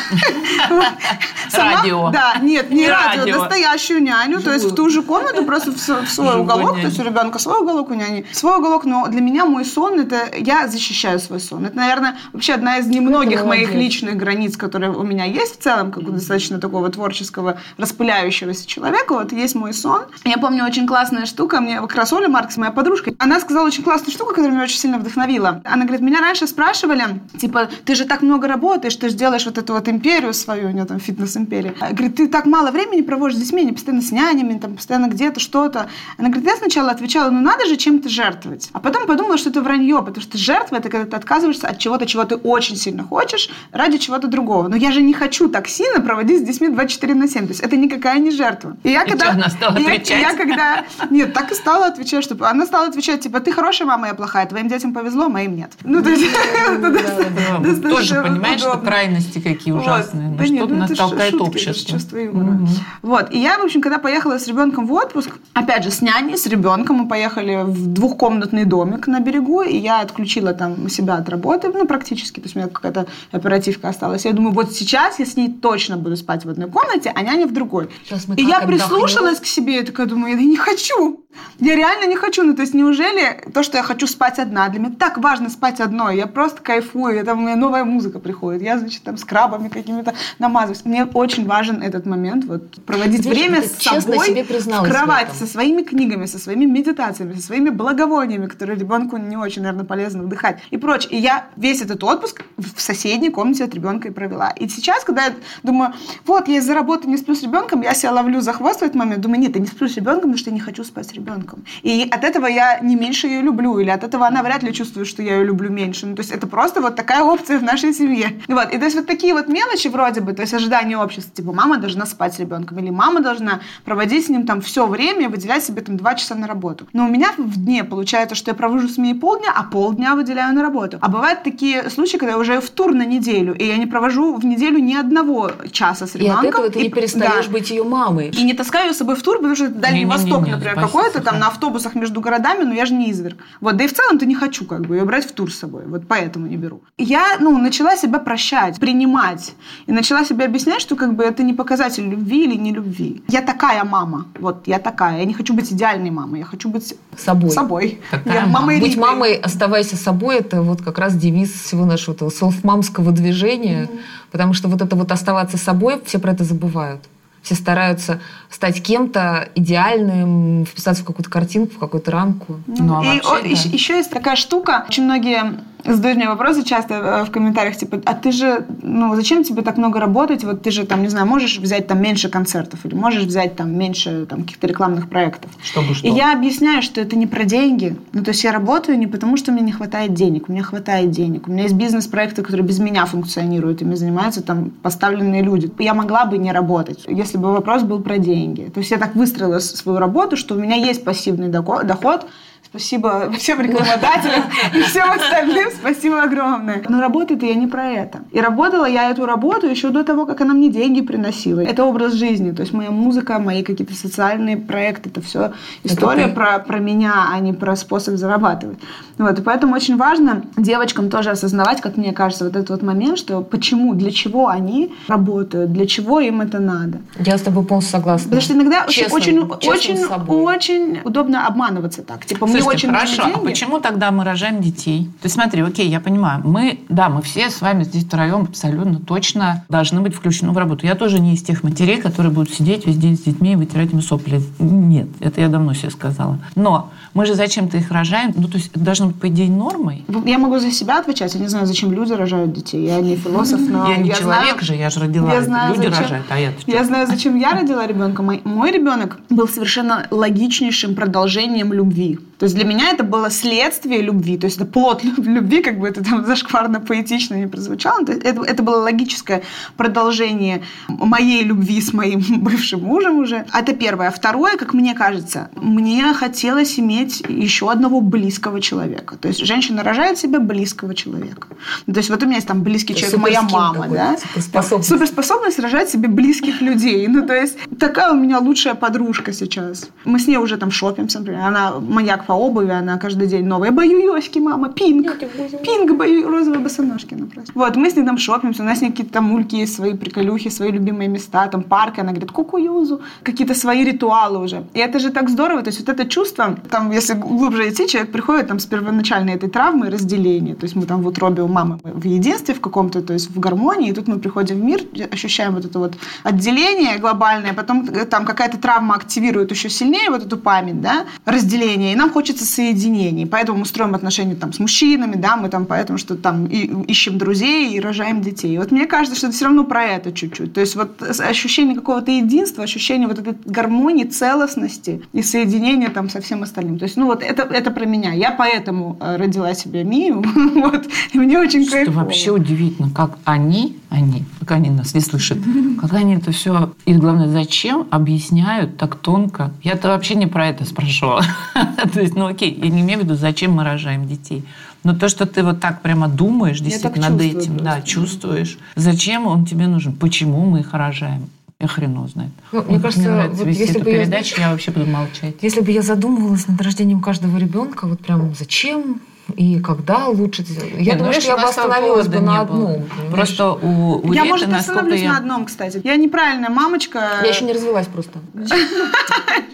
S2: Сама-
S1: Радио.
S2: Да, нет, не радио,
S1: радио.
S2: настоящую няню, то есть в ту же комнату, просто в в свой
S1: Живую
S2: уголок, то
S1: няню.
S2: есть у ребенка свой уголок, у няни свой уголок, но для меня мой сон, это я защищаю свой сон. Это, наверное, вообще одна из немногих моих личных границ, которые у меня есть в целом, как у достаточно такого творческого, распыляющегося человека, вот есть мой сон. Я помню очень классная штука, мне как раз Оля Маркс, моя подружка, она сказала очень классную штуку, которая меня очень сильно вдохновила. Она говорит, меня раньше спрашивали, типа, ты же так много работаешь, ты же делаешь вот эту вот империю свою, у нее там фитнес-империя. Говорит, ты так мало времени проводишь с детьми, они постоянно с нянями, там, постоянно где-то что-то. Она говорит, я сначала отвечала, ну надо же чем-то жертвовать. А потом подумала, что это вранье, потому что жертва это когда ты отказываешься от чего-то, чего ты очень сильно хочешь, ради чего-то другого. Но я же не хочу так сильно проводить с детьми 24 на 7. То есть это никакая не жертва. И я
S1: И чё, она стала
S2: я-
S1: отвечать?
S2: я когда... Нет, так и стала отвечать, что она стала отвечать, типа, ты хорошая мама, я плохая, твоим детям повезло, моим нет. Ну, то есть...
S1: Тоже понимаешь, что крайности какие ужасные,
S2: Да
S1: что
S2: ну
S1: нас толкает
S2: шутки,
S1: общество.
S2: чувство юмора.
S1: Мгм.
S2: Вот. И я, в общем, когда поехала с ребенком в отпуск, опять же, с няней, с ребенком, мы поехали в двухкомнатный домик на берегу, и я отключила там себя от работы, ну, практически, то есть у меня какая-то оперативка осталась. Я думаю, вот сейчас я с ней точно буду спать в одной комнате, а няня в другой. И я прислушалась к себе и такая думаю, я не хочу. Я реально не хочу. Ну, то есть, неужели то, что я хочу спать одна, для меня так важно спать одной. Я просто кайфую, я там, у меня новая музыка приходит. Я, значит, там с крабами какими-то намазываюсь. Мне очень важен этот момент, вот, проводить
S3: Видишь,
S2: время с собой
S3: себе
S2: в кровати, со своими книгами, со своими медитациями, со своими благовониями, которые ребенку не очень, наверное, полезно вдыхать и прочее. И я весь этот отпуск в соседней комнате от ребенка и провела. И сейчас, когда я думаю, вот, я из-за работы не сплю с ребенком, я себя ловлю за хвост в этот момент, думаю, нет, я не сплю с ребенком, потому что я не хочу спать с ребенком. И от этого я не меньше ее люблю, или от этого она вряд ли чувствует, что я ее люблю меньше. Ну, то есть это просто вот такая опция в нашей семье. Вот. И то есть вот такие вот мелочи вроде бы, то есть ожидания общества, типа мама должна спать с ребенком, или мама должна проводить с ним там все время, выделять себе там два часа на работу. Но у меня в дне получается, что я провожу с ней полдня, а полдня выделяю на работу. А бывают такие случаи, когда я уже в тур на неделю, и я не провожу в неделю ни одного часа с
S3: И
S2: ребенком.
S3: от этого ты не перестаешь
S2: да.
S3: быть ее мамой.
S2: И не таскаю ее с собой в тур, потому что это Дальний
S1: Не-не-не-не,
S2: Восток, например,
S1: спасибо.
S2: какой-то там на автобусах между городами, но я же не изверг. Вот, да и в целом-то не хочу как бы ее брать в тур с собой, вот поэтому не беру. Я, ну, начала себя прощать, принимать, и начала себе объяснять, что как бы это не показатель любви или не любви. Я такая мама, вот, я такая, я не хочу быть идеальной мамой, я хочу быть
S3: Собой.
S2: собой.
S1: Такая
S2: я
S1: мама.
S2: мамой
S3: Быть мамой, оставайся собой, это вот как раз девиз всего нашего этого селф-мамского движения, потому что вот это вот оставаться собой, все про это забывают. Все стараются стать кем-то идеальным, вписаться в какую-то картинку, в какую-то рамку.
S2: Ну, а и вообще, о, да. еще, еще есть такая штука. Очень многие задают мне вопросы часто э, в комментариях, типа, а ты же, ну, зачем тебе так много работать? Вот ты же, там, не знаю, можешь взять там меньше концертов или можешь взять там меньше там каких-то рекламных проектов.
S3: Чтобы что?
S2: И я объясняю, что это не про деньги. Ну, то есть я работаю не потому, что мне не хватает денег. У меня хватает денег. У меня есть бизнес-проекты, которые без меня функционируют. Ими занимаются там поставленные люди. Я могла бы не работать, если бы вопрос был про деньги. То есть я так выстроила свою работу, что у меня есть пассивный доход, Спасибо всем рекламодателям и всем остальным. Спасибо огромное. Но работаю-то я не про это. И работала я эту работу еще до того, как она мне деньги приносила. Это образ жизни. То есть моя музыка, мои какие-то социальные проекты, это все история это про, про меня, а не про способ зарабатывать. Вот. И поэтому очень важно девочкам тоже осознавать, как мне кажется, вот этот вот момент, что почему, для чего они работают, для чего им это надо.
S3: Я с тобой полностью согласна.
S2: Потому что иногда честным, очень, очень, очень удобно обманываться так. Типа, Слушайте, мне очень
S1: хорошо, а почему тогда мы рожаем детей? То есть смотри, окей, я понимаю, мы, да, мы все с вами здесь втроем абсолютно точно должны быть включены в работу. Я тоже не из тех матерей, которые будут сидеть весь день с детьми и вытирать им сопли. Нет, это я давно себе сказала. Но мы же зачем-то их рожаем, ну то есть это должно быть по идее нормой.
S2: Я могу за себя отвечать, я не знаю, зачем люди рожают детей. Я не философ, но
S1: я не я человек знаю, же, я же родила. Я знаю, люди зачем, рожают, а я
S2: Я знаю, зачем я родила ребенка. Мой, мой ребенок был совершенно логичнейшим продолжением любви. То есть для меня это было следствие любви, то есть это плод любви, как бы это там зашкварно поэтично не прозвучало. То есть это, это было логическое продолжение моей любви с моим бывшим мужем уже. Это первое. А второе, как мне кажется, мне хотелось иметь еще одного близкого человека. То есть женщина рожает себе близкого человека. То есть вот у меня есть там близкий человек, моя мама, да? Суперспособность. Суперспособность рожать себе близких людей. Ну, то есть такая у меня лучшая подружка сейчас. Мы с ней уже там шопимся, например. Она маньяк по обуви, она каждый день новая. Бою ёськи, мама, пинг. Пинг, бою розовые босоножки. Ну, просто. Вот, мы с ней там шопимся, у нас какие-то там мульки есть, свои приколюхи, свои любимые места, там парк, она говорит, кукуюзу, какие-то свои ритуалы уже. И это же так здорово, то есть вот это чувство, там, если глубже идти, человек приходит там с первоначальной этой травмы разделения, то есть мы там в утробе у мамы в единстве в каком-то, то есть в гармонии, и тут мы приходим в мир, ощущаем вот это вот отделение глобальное, потом там какая-то травма активирует еще сильнее вот эту память, да, разделение, и нам хочется хочется соединений, поэтому мы строим отношения там с мужчинами, да, мы там поэтому что там и, ищем друзей и рожаем детей. вот мне кажется, что это все равно про это чуть-чуть. То есть вот ощущение какого-то единства, ощущение вот этой гармонии, целостности и соединения там со всем остальным. То есть, ну вот это, это про меня. Я поэтому э, родила себе Мию, вот, и мне очень
S1: что кайфово. вообще удивительно, как они, они, пока они нас не слышат, как они это все, и главное, зачем объясняют так тонко. Я-то вообще не про это спрашивала. То есть есть, ну окей, я не имею в виду, зачем мы рожаем детей. Но то, что ты вот так прямо думаешь действительно над этим, просто. да, чувствуешь, зачем он тебе нужен, почему мы их рожаем. Я хрен знает.
S3: Ну, мне кажется, мне нравится вот
S1: если бы передачу, я... я вообще буду молчать.
S3: Если бы я задумывалась над рождением каждого ребенка, вот прям зачем, и когда лучше Я Нет, думаю, ну, что я бы остановилась бы на одном.
S1: Просто у, у
S2: Я, может, остановлюсь я... на одном, кстати. Я неправильная мамочка.
S3: Я еще не развелась просто.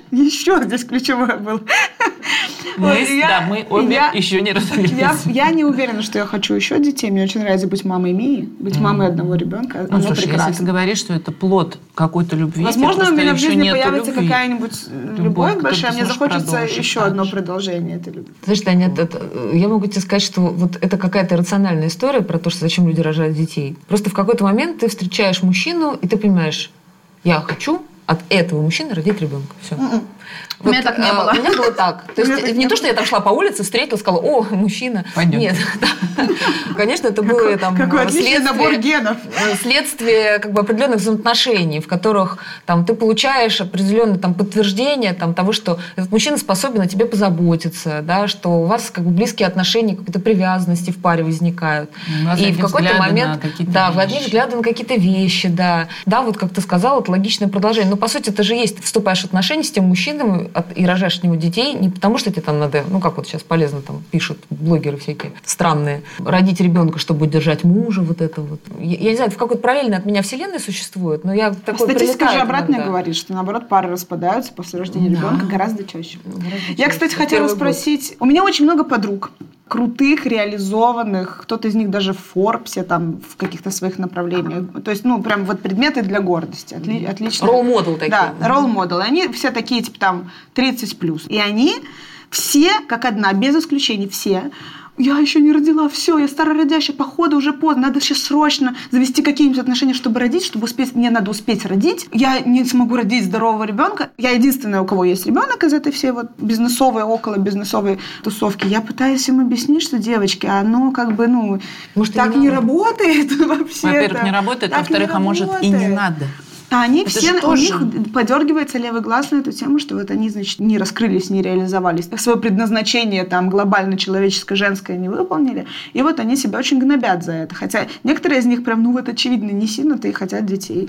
S2: Еще здесь ключевое было.
S1: Мы, я, да, мы обе я, еще не развелись.
S2: Я, я не уверена, что я хочу еще детей. Мне очень нравится быть мамой Мии, быть mm. мамой одного ребенка.
S1: Ну, слушай, прекрасно. если ты говоришь, что это плод какой-то любви,
S2: Возможно, у меня в жизни появится какая-нибудь любовь, любовь большая, мне захочется еще одно продолжение этой любви.
S3: Знаешь, Таня, это, я могу тебе сказать, что вот это какая-то рациональная история про то, что зачем люди рожают детей. Просто в какой-то момент ты встречаешь мужчину, и ты понимаешь, я хочу от этого мужчины родить ребенка. Все.
S2: М-м. Вот, у меня так не а, было.
S3: У меня было так. То есть не то, что я там шла по улице, встретила, сказала, о, мужчина.
S1: Пойдем.
S3: Нет. Конечно, это было там
S2: Какой следствие, набор генов.
S3: Э, следствие как бы определенных взаимоотношений, в которых там ты получаешь определенное там подтверждение там того, что этот мужчина способен о тебе позаботиться, да, что у вас как бы близкие отношения, какие-то привязанности в паре возникают. И в какой-то момент, да, в одни взгляды на какие-то вещи, да. Да, вот как ты сказала, это логичное продолжение. Но по сути это же есть, вступаешь в отношения с тем мужчиной, и рожаешь от детей не потому, что тебе там надо, ну как вот сейчас полезно там пишут блогеры всякие странные, родить ребенка, чтобы удержать мужа, вот это вот. Я, я не знаю, в какой-то параллельной от меня вселенной существует, но я такой
S2: Статистика же обратно говорит, что наоборот пары распадаются после рождения да. ребенка гораздо чаще. Гораздо я, чаще. кстати, хотела спросить, год. у меня очень много подруг, крутых, реализованных, кто-то из них даже в Форбсе, там, в каких-то своих направлениях. То есть, ну, прям вот предметы для гордости. Отли- отлично.
S3: Ролл-модел такие.
S2: Да, ролл-модел. Они все такие, типа, там, 30 плюс. И они все, как одна, без исключений, все я еще не родила, все, я старородящая, походу уже поздно, надо сейчас срочно завести какие-нибудь отношения, чтобы родить, чтобы успеть, мне надо успеть родить. Я не смогу родить здорового ребенка. Я единственная, у кого есть ребенок из этой всей вот бизнесовой, около бизнесовой тусовки. Я пытаюсь им объяснить, что, девочки, оно как бы, ну,
S3: Может,
S2: так
S3: не
S2: не, работает вообще.
S1: Во-первых, не работает, во-вторых, а может и не надо.
S2: А они
S1: Это
S2: все,
S1: же
S2: у
S1: тоже-
S2: них подергивается левый глаз на эту тему, что вот они, значит, не раскрылись, не реализовались. Свое предназначение там глобально человеческое, женское не выполнили. И вот они себя очень гнобят за это. Хотя некоторые из них прям, ну вот очевидно, не сильно-то и хотят детей.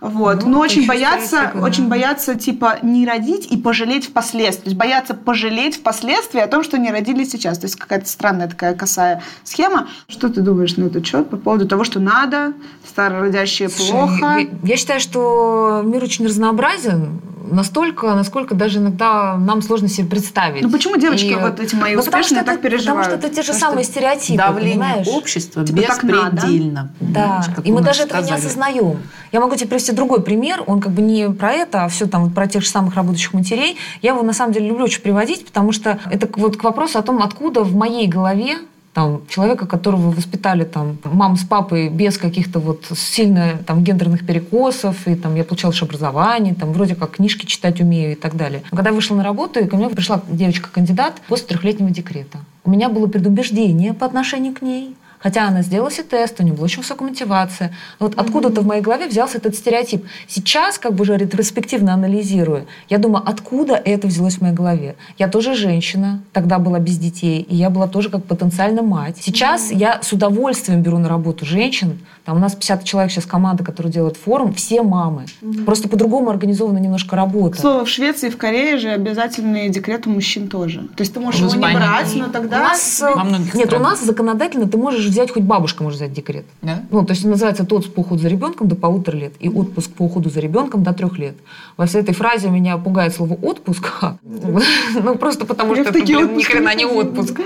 S2: Вот.
S3: Ну,
S2: Но очень боятся,
S3: да.
S2: очень боятся, типа, не родить и пожалеть впоследствии. То есть боятся пожалеть впоследствии о том, что не родили сейчас. То есть какая-то странная такая косая схема. Что ты думаешь на этот счет по поводу того, что надо, старородящие
S3: Слушай,
S2: плохо?
S3: Я, я считаю, что мир очень разнообразен, настолько, насколько даже иногда нам сложно себе представить.
S2: Ну почему девочки
S3: И-
S2: вот эти мои
S3: Ну,
S2: успешные
S3: что
S2: так
S3: это,
S2: переживают?
S3: Потому что это те же
S1: Потому
S3: самые стереотипы,
S1: Давление
S3: понимаешь?
S2: Типа
S1: общества
S2: надо.
S1: беспредельно.
S3: Да, и мы даже этого не осознаем. Я могу тебе привести другой пример. Он как бы не про это, а все там вот про тех же самых работающих матерей. Я его на самом деле люблю очень приводить, потому что это вот к вопросу о том, откуда в моей голове там, человека, которого воспитали там, мам с папой без каких-то вот сильно там, гендерных перекосов, и там, я получала же образование, там, вроде как книжки читать умею и так далее. Но когда я вышла на работу, и ко мне пришла девочка-кандидат после трехлетнего декрета. У меня было предубеждение по отношению к ней, Хотя она сделала себе тест, у нее была очень высокая мотивация. Но вот откуда-то в моей голове взялся этот стереотип. Сейчас, как бы уже ретроспективно анализируя, я думаю, откуда это взялось в моей голове. Я тоже женщина, тогда была без детей, и я была тоже как потенциально мать. Сейчас я с удовольствием беру на работу женщин. Там у нас 50 человек сейчас команда, которая делает форум, все мамы. Просто по-другому организована немножко работа.
S2: К слову, в Швеции и в Корее же обязательный декрет у мужчин тоже. То есть ты можешь его не брать, но
S3: У
S2: тогда...
S3: нас,
S1: Во многих
S3: нет, у нас законодательно ты можешь взять, хоть бабушка может взять декрет.
S1: Да?
S3: Ну, то есть называется это отпуск по уходу за ребенком до полутора лет и отпуск по уходу за ребенком до трех лет. Во всей этой фразе меня пугает слово отпуск. Ну, просто потому что это, блин, ни хрена
S2: не
S3: отпуск.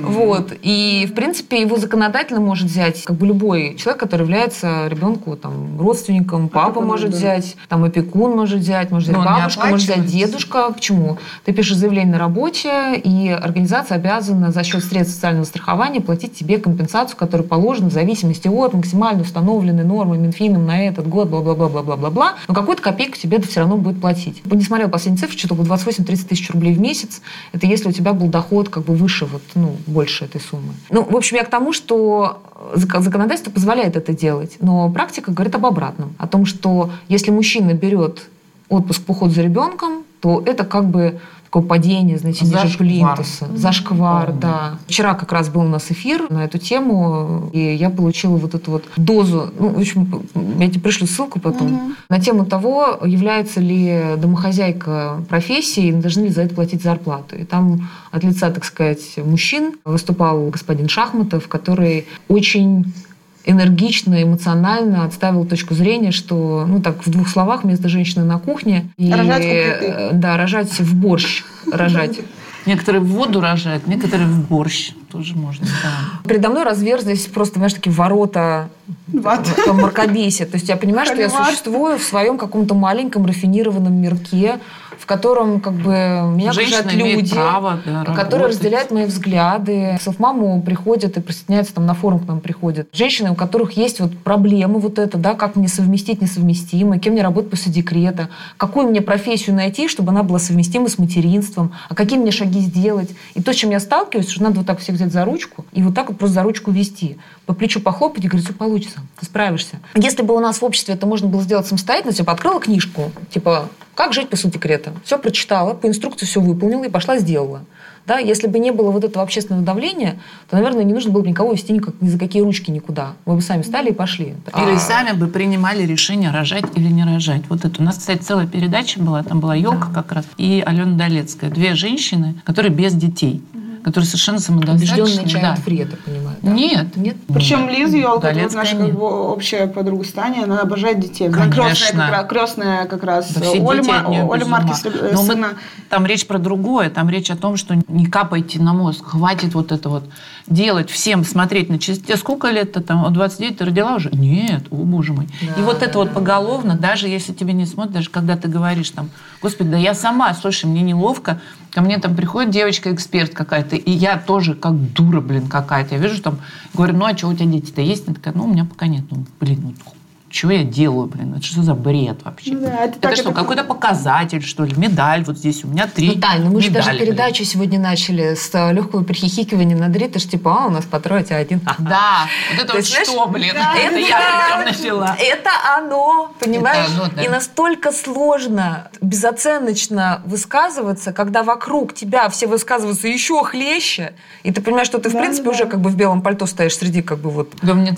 S3: Вот. И, в принципе, его законодательно может взять как бы любой человек, который является ребенку там, родственником. Папа
S2: Опекуном,
S3: может взять, там, опекун может взять, может взять бабушка, может взять дедушка. Почему? Ты пишешь заявление на работе, и организация обязана за счет средств социального страхования платить тебе компенсацию, которая положена в зависимости от максимально установленной нормы Минфином на этот год, бла-бла-бла-бла-бла-бла. Но какую-то копейку тебе это все равно будет платить. Не смотрела последние цифры, что-то 28-30 тысяч рублей в месяц. Это если у тебя был доход как бы выше, вот, ну, больше этой суммы. Ну, в общем, я к тому, что зак- законодательство позволяет это делать, но практика говорит об обратном. О том, что если мужчина берет отпуск по уходу за ребенком, то это как бы такое падение, знаете, ниже
S1: Зашквар.
S3: плинтуса. Зашквар,
S1: Полный.
S3: да. Вчера как раз был у нас эфир на эту тему, и я получила вот эту вот дозу. Ну, в общем, я тебе пришлю ссылку потом. На тему того, является ли домохозяйка профессией, и должны ли за это платить зарплату. И там от лица, так сказать, мужчин выступал господин Шахматов, который очень энергично, эмоционально отставил точку зрения, что, ну так, в двух словах, вместо женщины на кухне... И,
S2: Рожать
S3: э, Да, рожать в борщ. Рожать.
S1: Некоторые в воду рожают, некоторые в борщ тоже можно. да.
S3: Передо мной разверзлись просто, знаешь, такие ворота в мракобесие. То есть я понимаю, что я существую в своем каком-то маленьком рафинированном мирке, в котором как бы меня
S1: Женщина
S3: окружают люди,
S1: право, да,
S3: которые
S1: работать.
S3: разделяют мои взгляды. В маму приходят и присоединяются там на форум к нам приходят. Женщины, у которых есть вот проблемы вот это, да, как мне совместить несовместимое, кем мне работать после декрета, какую мне профессию найти, чтобы она была совместима с материнством, а какие мне шаги сделать. И то, с чем я сталкиваюсь, что надо вот так всех взять за ручку и вот так вот просто за ручку вести. По плечу похлопать и говорить, все получится, ты справишься. Если бы у нас в обществе это можно было сделать самостоятельно, типа открыла книжку, типа как жить после декрета. Все прочитала, по инструкции все выполнила и пошла сделала. Да, если бы не было вот этого общественного давления, то, наверное, не нужно было бы никого вести никак, ни за какие ручки никуда. Мы бы сами встали и пошли.
S1: Или
S3: А-
S1: сами бы принимали решение, рожать или не рожать. Вот это. У нас, кстати, целая передача была, там была елка как раз, и Алена Долецкая. Две женщины, которые без детей, которые совершенно самодостаточные. Да.
S3: child free, я понимаю.
S1: Нет.
S3: Нет?
S2: Причем Лиза Елка, вот
S1: Галецкая
S2: наша как бы общая подруга Стани, она обожает детей. Она
S1: Конечно.
S2: крестная как раз, крестная как раз
S1: Да все
S2: Оля,
S1: дети
S2: Ма-
S1: от нее
S2: Оля. Маркис, э,
S1: Но мы-
S2: сына.
S1: там речь про другое. Там речь о том, что не капайте на мозг. Хватит вот это вот делать всем, смотреть на часы. Тебе сколько лет-то там? О, 29 ты родила уже? Нет, о боже мой. и
S3: Да,
S1: вот это
S3: да,
S1: вот
S3: да.
S1: поголовно, даже если тебе не смотрят, даже когда ты говоришь там, господи, да я сама, слушай, мне неловко, ко мне там приходит девочка-эксперт какая-то, и я тоже как дура, блин, какая-то. Я вижу там, говорю, ну а что у тебя дети-то есть? Она такая, ну у меня пока нет. Ну, блин, ну что я делаю, блин? Это что за бред вообще?
S2: Ну да, это так,
S1: что,
S2: это-
S1: какой-то показатель, что ли? Медаль вот здесь у меня три
S3: Ну, Тань, ну мы же даже
S1: медали, блин.
S3: передачу сегодня начали с э, легкого перехихикивания над Рит, это ж типа, а, у нас по трое, а тебя один.
S1: Да, вот это
S3: То
S1: вот
S3: знаешь,
S1: что, блин?
S3: да,
S1: это я
S3: да.
S1: причем начала.
S3: Это оно, понимаешь?
S1: Это оно, да.
S3: И настолько сложно безоценочно высказываться, когда вокруг тебя все высказываются еще хлеще, и ты понимаешь, что ты, в
S2: Да,
S3: принципе,
S2: да.
S3: уже как бы в белом пальто стоишь среди как бы вот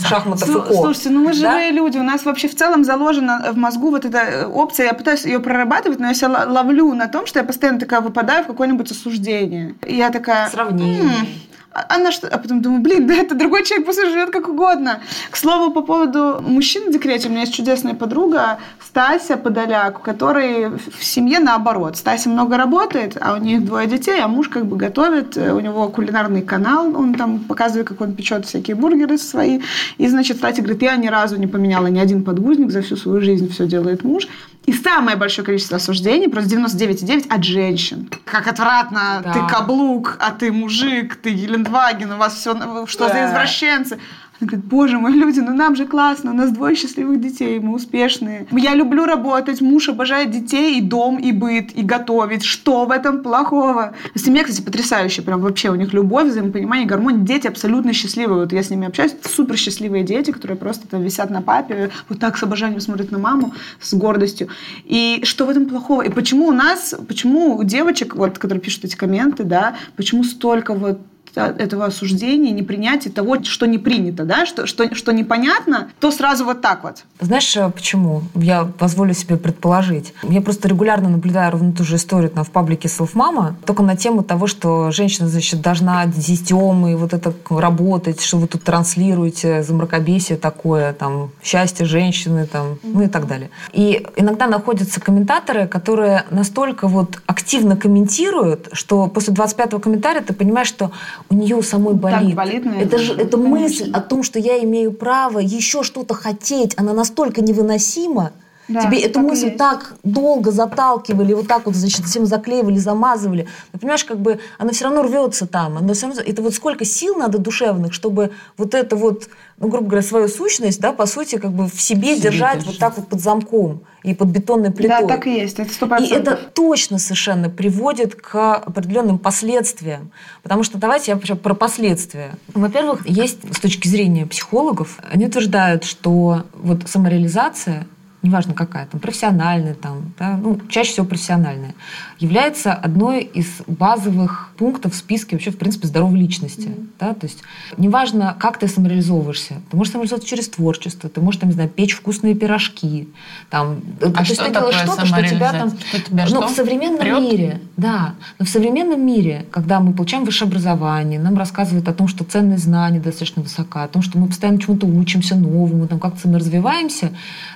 S3: шахматов и
S2: Слу-
S3: ко.
S2: Слушайте, ну мы
S3: Да?
S2: живые люди, у нас вообще в целом заложена в мозгу вот эта э, опция, я пытаюсь ее прорабатывать, но я себя ловлю на том, что я постоянно такая выпадаю в какое-нибудь осуждение. И я такая...
S3: Сравнение.
S2: «М, а она что? А потом думаю, блин, да это другой человек, пусть живет как угодно. К слову, по поводу мужчин в декрете, у меня есть чудесная подруга Стася Подоляк, у которой в семье наоборот. Стася много работает, а у них двое детей, а муж как бы готовит, э, у него кулинарный канал, он там показывает, как он печет всякие бургеры свои. И, значит, Стася говорит, я ни разу не поменяла ни один подгузник за всю свою жизнь, все делает муж. И самое большое количество осуждений, просто 99,9 от женщин. Как отвратно,
S3: Да.
S2: ты каблук, а ты мужик, ты Гелендваген, у вас все, что за
S3: Да.
S2: извращенцы. Она говорит, боже мой, люди, ну нам же классно, у нас двое счастливых детей, мы успешные. Я люблю работать, муж обожает детей, и дом, и быт, и готовить. Что в этом плохого? Семья, кстати, потрясающая, прям вообще у них любовь, взаимопонимание, гармония. Дети абсолютно счастливые. Вот я с ними общаюсь, супер счастливые дети, которые просто там висят на папе, вот так с обожанием смотрят на маму, с гордостью. И что в этом плохого? И почему у нас, почему у девочек, вот, которые пишут эти комменты, да, почему столько вот этого осуждения, непринятия того, что не принято, да, что, что, что непонятно, то сразу вот так вот.
S3: Знаешь, э, почему? Я позволю себе предположить. Я просто регулярно наблюдаю ровно ту же историю там, в паблике Self-Mama, только на тему того, что женщина, значит, должна детем и вот это работать, что вы тут транслируете за мракобесие такое, там, счастье женщины, там, ну и так далее. И иногда находятся комментаторы, которые настолько вот активно комментируют, что после 25-го комментария ты понимаешь, что у нее у самой
S2: Так
S3: болит.
S2: болит, наверное.
S3: это же это
S2: Конечно.
S3: мысль о том, что я имею право еще что-то хотеть, она настолько невыносима.
S2: Да,
S3: Тебе эту мысль
S2: есть.
S3: так долго заталкивали, вот так вот, значит, всем заклеивали, замазывали. Но, понимаешь, как бы она все равно рвется там. Она все равно... Это вот сколько сил надо душевных, чтобы вот это вот, ну, грубо говоря, свою сущность, да, по сути, как бы в себе,
S1: себе
S3: держать
S1: держать.
S3: вот так вот под замком и под бетонной плитой.
S2: Да, так и есть, это сто
S3: И
S2: процентов.
S3: это точно совершенно приводит к определенным последствиям. Потому что давайте я вообще про последствия. Во-первых, есть с точки зрения психологов, они утверждают, что вот самореализация неважно какая, там, профессиональная, там, да, ну, чаще всего профессиональная, является одной из базовых пунктов в списке вообще, в принципе, здоровой личности. Да? То есть неважно, как ты самореализовываешься. Ты можешь самореализовываться через творчество, ты можешь, там, не знаю, печь вкусные пирожки. Там,
S1: А
S3: то есть
S1: что
S3: ты делаешь что-то, что тебя там...
S1: самореализация? Что тебя
S3: ну,
S1: что?
S3: в современном
S1: Прет?
S3: мире, да, но в современном мире, когда мы получаем высшее образование, нам рассказывают о том, что ценность знаний достаточно высока, о том, что мы постоянно чему-то учимся новому, там как-то мы развиваемся,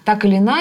S3: так или иначе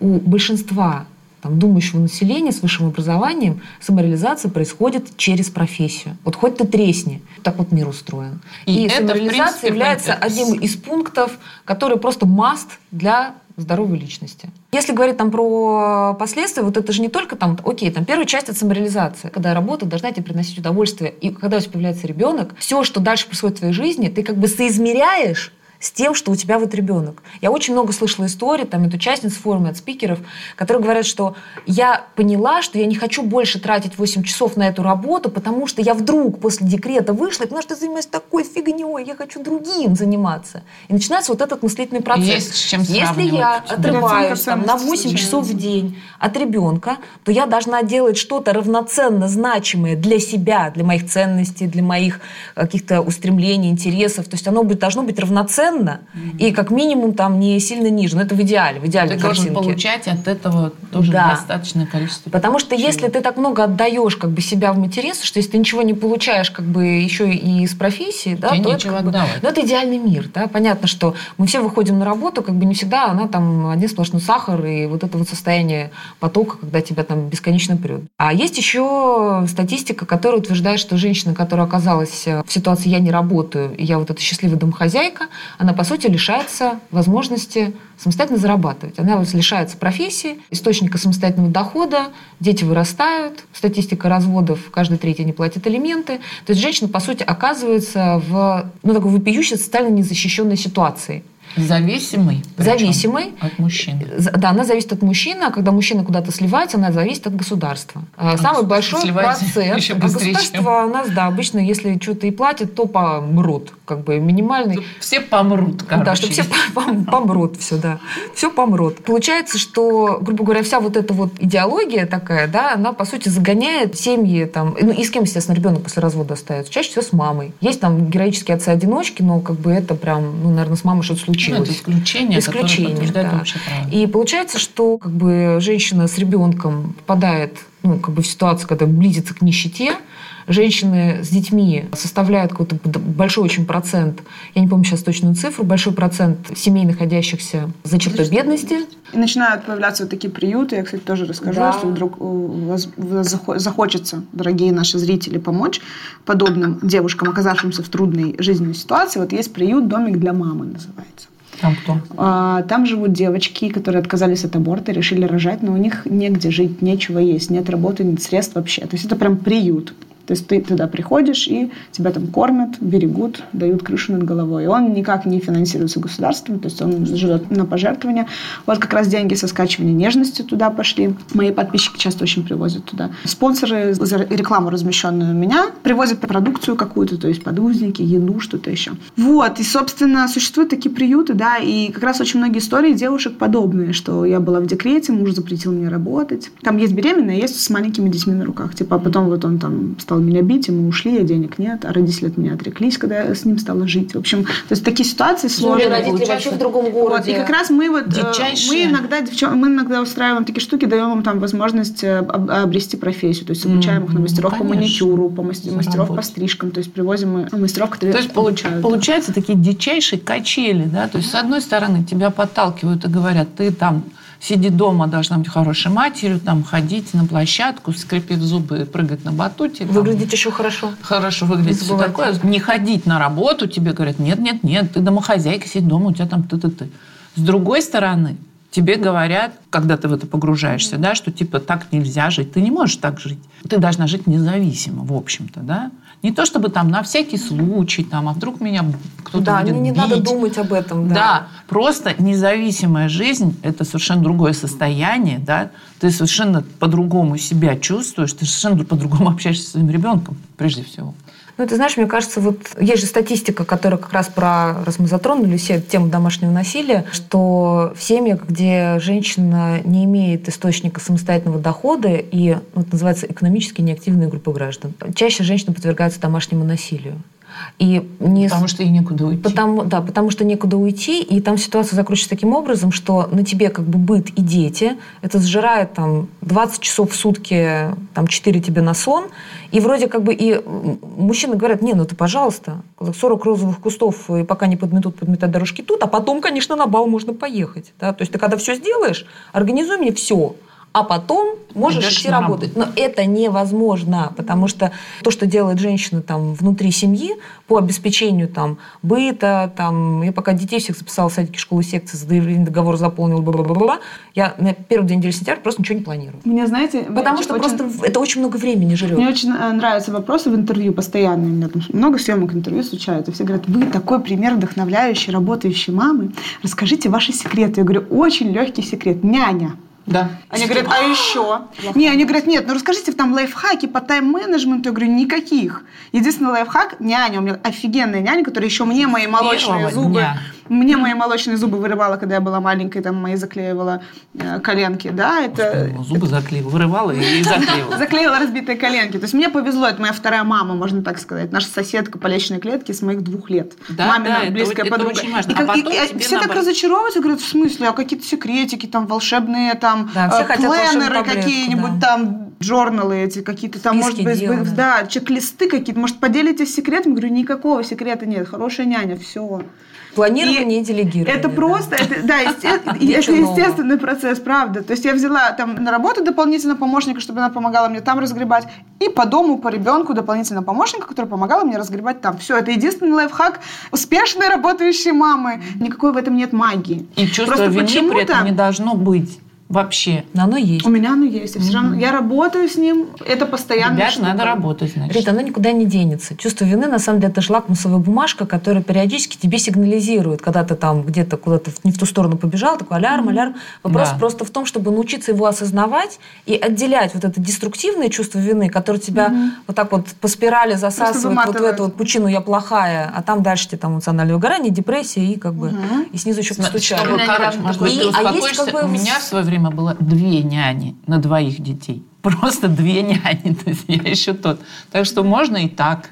S3: у большинства там, думающего населения с высшим образованием самореализация происходит через профессию. Вот хоть ты тресни. Так вот мир устроен.
S1: И
S3: И,
S1: это,
S3: самореализация
S1: принципе,
S3: является одним из пунктов, который просто маст для здоровой личности. Если говорить там про последствия, вот это же не только там, окей, там первая часть это самореализация, когда работа должна тебе приносить удовольствие. И когда у тебя появляется ребенок, все, что дальше происходит в твоей жизни, ты как бы соизмеряешь с тем, что у тебя вот ребенок. Я очень много слышала историй там, от участниц форума, от спикеров, которые говорят, что я поняла, что я не хочу больше тратить 8 часов на эту работу, потому что я вдруг после декрета вышла и поняла, что я занимаюсь такой фигней, я хочу другим заниматься. И начинается вот этот мыслительный процесс.
S1: Есть с чем
S3: Если я отрываюсь там, на
S2: ценности
S3: 8
S2: случается.
S3: часов в день от ребенка, то я должна делать что-то равноценно значимое для себя, для моих ценностей, для моих каких-то устремлений, интересов. То есть оно должно быть равноценно полноценно и как минимум там не сильно ниже. Но это в идеале, в идеальной
S1: Ты
S3: картинке.
S1: должен получать от этого тоже
S3: Да.
S1: достаточное количество.
S3: Потому что если ты так много отдаешь как бы себя в материнство, что если ты ничего не получаешь как бы еще и из профессии, да,
S1: Тебе
S3: то это, как бы- ну, это идеальный мир, да. Понятно, что мы все выходим на работу, как бы не всегда она там один сплошной сахар и вот это вот состояние потока, когда тебя там бесконечно прет. А есть еще статистика, которая утверждает, что женщина, которая оказалась э, в ситуации «я не работаю», и я вот эта счастливая домохозяйка, она, по сути, лишается возможности самостоятельно зарабатывать. Она лишается профессии, источника самостоятельного дохода, дети вырастают, статистика разводов, каждый третий не платит алименты. То есть женщина, по сути, оказывается в ну, такой вопиющей социально незащищенной ситуации.
S1: Зависимый.
S3: Зависимый.
S1: От мужчины.
S3: За- Да, она зависит от мужчины, а когда мужчина куда-то сливается, она зависит от государства. А Самый большой процент.
S1: еще
S3: а
S1: быстрее,
S3: государство у нас, да, обычно, если что-то и платит, то помрут. Как бы минимальный.
S1: Все помрут, короче.
S3: Да, чтобы все пом- помрут, все, да. Все помрут. Получается, что, грубо говоря, вся вот эта вот идеология такая, да, она, по сути, загоняет семьи там... Ну, и с кем, естественно, ребенок после развода остается? Чаще всего с мамой. Есть там героические отцы-одиночки, но как бы это прям, ну, наверное, с мамой что-то
S1: Ну,
S3: случилось.
S1: это исключение,
S3: Исключение, да. И получается, что как бы женщина с ребенком попадает ну, как бы в ситуацию, когда близится к нищете, женщины с детьми составляют какой-то большой очень процент, я не помню сейчас точную цифру, большой процент семей, находящихся за чертой бедности.
S2: И начинают появляться вот такие приюты. Я, кстати, тоже расскажу,
S3: Да.
S2: если вдруг у вас вас захо- захочется, дорогие наши зрители, помочь подобным девушкам, оказавшимся в трудной жизненной ситуации. Вот есть приют «Домик для мамы» называется.
S1: Там кто?
S2: А, Там живут девочки, которые отказались от аборта, решили рожать, но у них негде жить, нечего есть, нет работы, нет средств вообще. То есть это прям приют. То есть ты туда приходишь, и тебя там кормят, берегут, дают крышу над головой. И он никак не финансируется государством, то есть он живет на пожертвования. Вот как раз деньги со скачивания нежности туда пошли. Мои подписчики часто очень привозят туда. Спонсоры за рекламу, размещенную у меня, привозят продукцию какую-то, то есть подгузники, еду, что-то еще. Вот, и, собственно, существуют такие приюты, да, и как раз очень многие истории девушек подобные, что я была в декрете, муж запретил мне работать. Там есть беременные, есть с маленькими детьми на руках. Типа, а потом вот он там стал меня бить, и мы ушли, а денег нет, а родители от меня отреклись, когда я с ним стала жить. В общем, то есть такие ситуации сложные.
S3: родители
S1: получается.
S3: вообще в другом
S2: Вот,
S3: городе.
S2: и как раз мы вот э,
S1: Дичайшие.
S2: мы иногда девчон- мы иногда устраиваем такие штуки, даем им там возможность э, об- обрести профессию, то есть обучаем их на мастеров по
S1: конечно.
S2: маникюру, по мастер- мастеров по стрижкам, то есть привозим мы мастеров, которые
S1: То есть получ-
S2: обучают.
S1: получаются такие дичайшие качели, да? То есть с одной стороны тебя подталкивают и говорят, ты там сиди дома, должна быть хорошей матерью, там ходить на площадку, скрипеть зубы, прыгать на батуте. там,
S3: Выглядеть еще хорошо.
S1: хорошо выглядеть, все такое. Не ходить на работу, тебе говорят, нет, нет, нет, ты домохозяйка, сидь дома, у тебя там ты-ты-ты. С другой стороны, тебе говорят, когда ты в это погружаешься, да, что типа так нельзя жить, ты не можешь так жить. Ты должна жить независимо, в общем-то, да. Не то чтобы там на всякий случай, там, а вдруг меня кто-то
S3: Да,
S1: будет
S3: не, не
S1: бить.
S3: надо думать об этом.
S1: Да.
S3: Да.
S1: просто независимая жизнь – это совершенно другое состояние, да. Ты совершенно по-другому себя чувствуешь, ты совершенно по-другому общаешься со своим ребенком, прежде всего.
S3: Ну, ты знаешь, мне кажется, вот есть же статистика, которая как раз про, раз мы затронули все тему домашнего насилия, что в семьях, где женщина не имеет источника самостоятельного дохода и, ну, называется, экономически неактивные группы граждан, чаще женщина подвергается домашнему насилию. И не
S1: Потому что ей некуда уйти.
S3: Потому, да, потому что некуда уйти, и там ситуация закручивается таким образом, что на тебе как бы быт и дети, это сжирает там 20 часов в сутки, там 4 тебе на сон, и вроде как бы и мужчины говорят, не, ну ты, пожалуйста, 40 розовых кустов, и пока не подметут, подметать дорожки тут, а потом, конечно, на бал можно поехать. Да? То есть ты когда все сделаешь, организуй мне все, а потом можешь
S1: Идешь
S3: идти работать. Но это невозможно, потому что то, что делает женщина там внутри семьи по обеспечению там быта, там, я пока детей всех записала в садики, школы, секции, заявление, договор заполнил, бла-бла-бла, я на первый день недели сентября просто ничего не планирую.
S2: Мне, знаете,
S3: Потому
S2: очень-
S3: что просто в- это очень много времени жрет.
S2: Мне очень э, нравятся вопросы в интервью постоянно. У меня там много съемок интервью случается. Все говорят, вы такой пример вдохновляющей, работающей мамы. Расскажите ваши секреты. Я говорю, очень легкий секрет. Няня.
S1: Да.
S2: Они говорят, а еще? Не, они говорят, нет, ну расскажите там лайфхаки по тайм-менеджменту. Я говорю, никаких. Единственный лайфхак – няня. У меня офигенная няня, которая еще мне мои молочные
S1: первого
S2: зубы
S1: дня.
S2: Мне мои молочные зубы вырывало, когда я была маленькой, там мои заклеивала э, коленки, да, это...
S1: Ну, Зубы заклеивала, вырывала и заклеивала.
S2: Заклеила разбитые коленки. То есть мне повезло, это моя вторая мама, можно так сказать. Наша соседка по личной клетке с моих двух лет.
S1: Да,
S2: Мамина
S1: да, это
S2: близкая
S1: это
S2: подруга.
S1: очень важно.
S2: И
S1: А
S2: как- и- и все так
S1: наоборот.
S2: разочаровываются, говорят, в смысле, а какие-то секретики там волшебные, там
S3: Да,
S2: э, пленеры какие-нибудь
S3: да.
S2: там, журналы эти, какие-то там,
S3: Списки
S2: может быть,
S3: дел, да.
S2: да, чек-листы какие-то. Может, поделитесь секретом? Говорю, никакого секрета нет. Хорошая няня, все.
S3: Планирование и, делегирование.
S2: Это
S3: да.
S2: просто, это, да, это естественный процесс, правда. То есть я взяла там на работу дополнительно помощника, чтобы она помогала мне там разгребать, и по дому, по ребенку дополнительно помощника, который помогала мне разгребать там. Все, это единственный лайфхак успешной работающей мамы. Никакой в этом нет магии.
S1: И чувство
S2: Просто
S1: вины при этом не должно быть вообще.
S3: Но оно есть.
S2: У меня оно есть. Я, все равно, я работаю с ним, это постоянно.
S1: Ребят, надо работать, значит.
S3: Рит, оно никуда не денется. Чувство вины, на самом деле, это же лакмусовая бумажка, которая периодически тебе сигнализирует, когда ты там где-то куда-то не в ту сторону побежал, такой алярм, алярм. Вопрос
S1: Да.
S3: просто в том, чтобы научиться его осознавать и отделять вот это деструктивное чувство вины, которое тебя вот так вот по спирали засасывает вот в эту вот пучину «я плохая», а там дальше тебе там эмоциональное выгорание, депрессия и как бы и снизу еще постучали.
S1: Короче, может быть, ты
S3: а
S1: успокоишься.
S3: как бы
S1: У меня в свое время было две няни на двоих детей. Просто две няни. То есть я еще тот. Так что можно и так.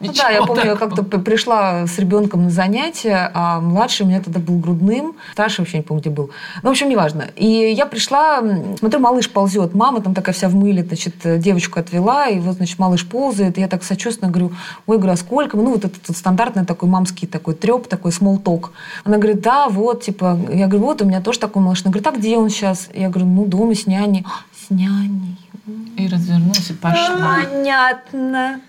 S3: Ну да, я помню, я
S1: такого.
S3: как-то п- пришла с ребенком на занятия, а младший у меня тогда был грудным, старший вообще не помню, где был. Ну, в общем, неважно. И я пришла, смотрю, малыш ползет, мама там такая вся в мыле, значит, э, девочку отвела, и вот, значит, малыш ползает, и я так сочувственно говорю, ой, говорю, а сколько? Ну, вот этот вот стандартный такой мамский такой треп, такой смолток. Она говорит, да, вот, типа, я говорю, вот, у меня тоже такой малыш. Она говорит, а где он сейчас? Я говорю, ну, дома с няней. С няней.
S1: И развернулась и пошла.
S3: Понятно.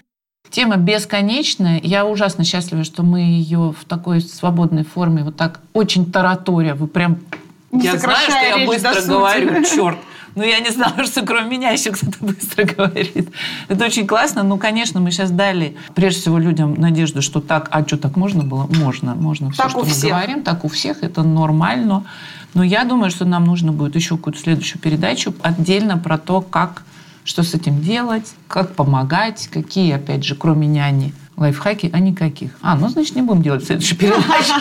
S1: Тема бесконечная. Я ужасно счастлива, что мы ее в такой свободной форме, вот так очень тараторя. Вы прям...
S2: Не
S1: я знаю, что я быстро говорю, черт. Но я не знала, что кроме меня еще кто-то быстро говорит. Это очень классно. Ну, конечно, мы сейчас дали, прежде всего, людям надежду, что так, а что, так можно было? Можно, можно. Все,
S2: Так
S1: что
S2: у
S1: мы
S2: всех.
S1: говорим, так у всех, это нормально. Но я думаю, что нам нужно будет еще какую-то следующую передачу отдельно про то, как, что с этим делать, как помогать, какие, опять же, кроме няни, лайфхаки, а никаких. А, ну, значит, не будем делать следующую передачу.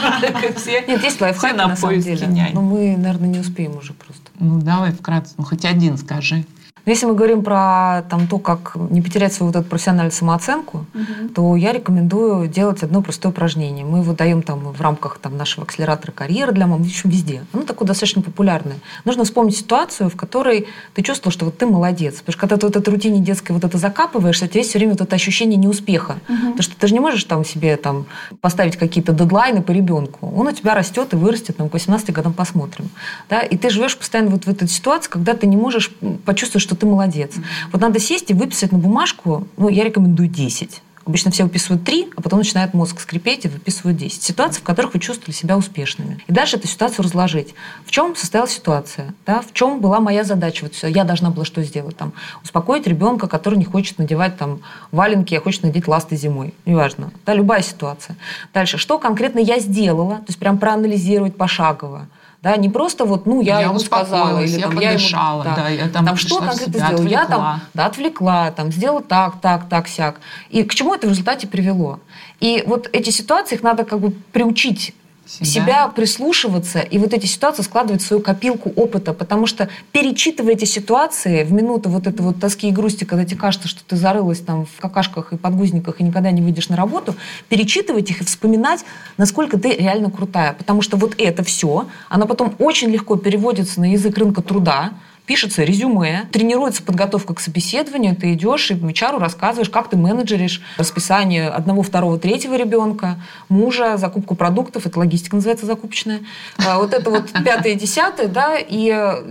S3: Нет, есть лайфхаки,
S1: на
S3: самом деле. Но мы, наверное, не успеем уже просто.
S1: Ну, давай вкратце, ну, хоть один скажи.
S3: Но Если мы говорим про там, то, как не потерять свою вот эту профессиональную самооценку, то я рекомендую делать одно простое упражнение. Мы его даем там в рамках там, нашего акселератора карьеры для мам, в общем, везде. Оно такое достаточно популярное. Нужно вспомнить ситуацию, в которой ты чувствовал, что вот ты молодец. Потому что когда ты вот этой рутине детской вот это закапываешься, у тебя есть все время вот это ощущение неуспеха. Потому что ты же не можешь там себе там поставить какие-то дедлайны по ребенку. Он у тебя растет и вырастет, там, к 18 годам посмотрим. Да? И ты живешь постоянно вот в этой ситуации, когда ты не можешь почувствовать, что ты молодец. Вот надо сесть и выписать на бумажку, ну, я рекомендую 10. Обычно все выписывают 3, а потом начинает мозг скрипеть и выписывают 10. Ситуаций, в которых вы чувствовали себя успешными. И дальше эту ситуацию разложить. В чем состоялась ситуация? Да? В чем была моя задача? Вот я должна была что сделать? Там, успокоить ребенка, который не хочет надевать там, валенки, а хочет надеть ласты зимой. Неважно. Да, любая ситуация. Дальше. Что конкретно я сделала? То есть прям проанализировать пошагово. Да, не просто вот, ну, я,
S1: Я
S3: ему сказала, или
S1: я
S3: там, я ему,
S1: подышала, да, я там
S3: что
S1: пришла в
S3: конкретно сделала? Я
S1: отвлекла.
S3: там да, отвлекла, там, сделала так, так, так, сяк. И к чему это в результате привело? И вот эти ситуации, их надо как бы приучить
S1: Себя.
S3: себя прислушиваться и вот эти ситуации складывать в свою копилку опыта, потому что перечитывая эти ситуации в минуту вот этой вот тоски и грусти, когда тебе кажется, что ты зарылась там в какашках и подгузниках и никогда не выйдешь на работу, перечитывать их и вспоминать, насколько ты реально крутая, потому что вот это все, оно потом очень легко переводится на язык рынка труда, пишется резюме, тренируется подготовка к собеседованию, ты идешь и HR рассказываешь, как ты менеджеришь расписание одного, второго, третьего ребенка, мужа, закупку продуктов, это логистика называется закупочная, А вот это вот пятое, десятое, да, и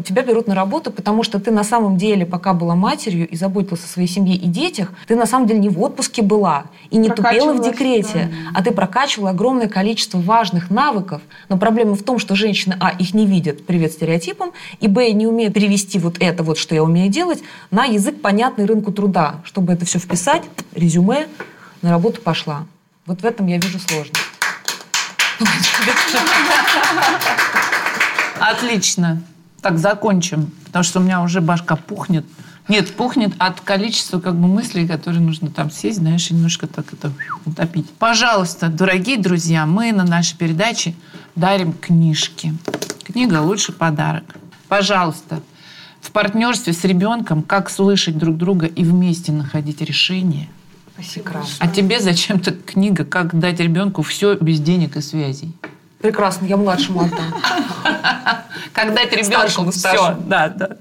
S3: тебя берут на работу, потому что ты на самом деле, пока была матерью и заботилась о своей семье и детях, ты на самом деле не в отпуске была и не тупела в декрете, а ты прокачивала огромное количество важных навыков, но проблема в том, что женщины, а, их не видят, привет стереотипам, и, б, не умеют перевести вот это вот, что я умею делать, на язык, понятный рынку труда, чтобы это все вписать, резюме, на работу пошла. Вот в этом я вижу сложность.
S1: Отлично. Так, закончим, потому что у меня уже башка пухнет. Нет, пухнет от количества как бы мыслей, которые нужно там сесть, знаешь, немножко так это утопить. Пожалуйста, дорогие друзья, мы на нашей передаче дарим книжки. Книга лучший подарок. Пожалуйста, в партнерстве с ребенком, как слышать друг друга и вместе находить решение.
S3: Прекрасно.
S1: А тебе зачем-то книга, как дать ребенку все без денег и связей.
S3: Прекрасно, я младшему отдам.
S1: Как дать ребенку все. Да, да.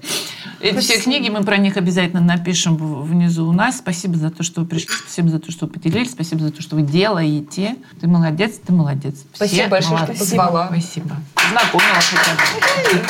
S1: Эти все книги, мы про них обязательно напишем внизу у нас. Спасибо за то, что вы пришли, спасибо за то, что вы поделились, спасибо за то, что вы делаете. Ты молодец, ты молодец. Все
S3: Спасибо большое, что позвала.
S1: Спасибо. Знакомила хотя бы.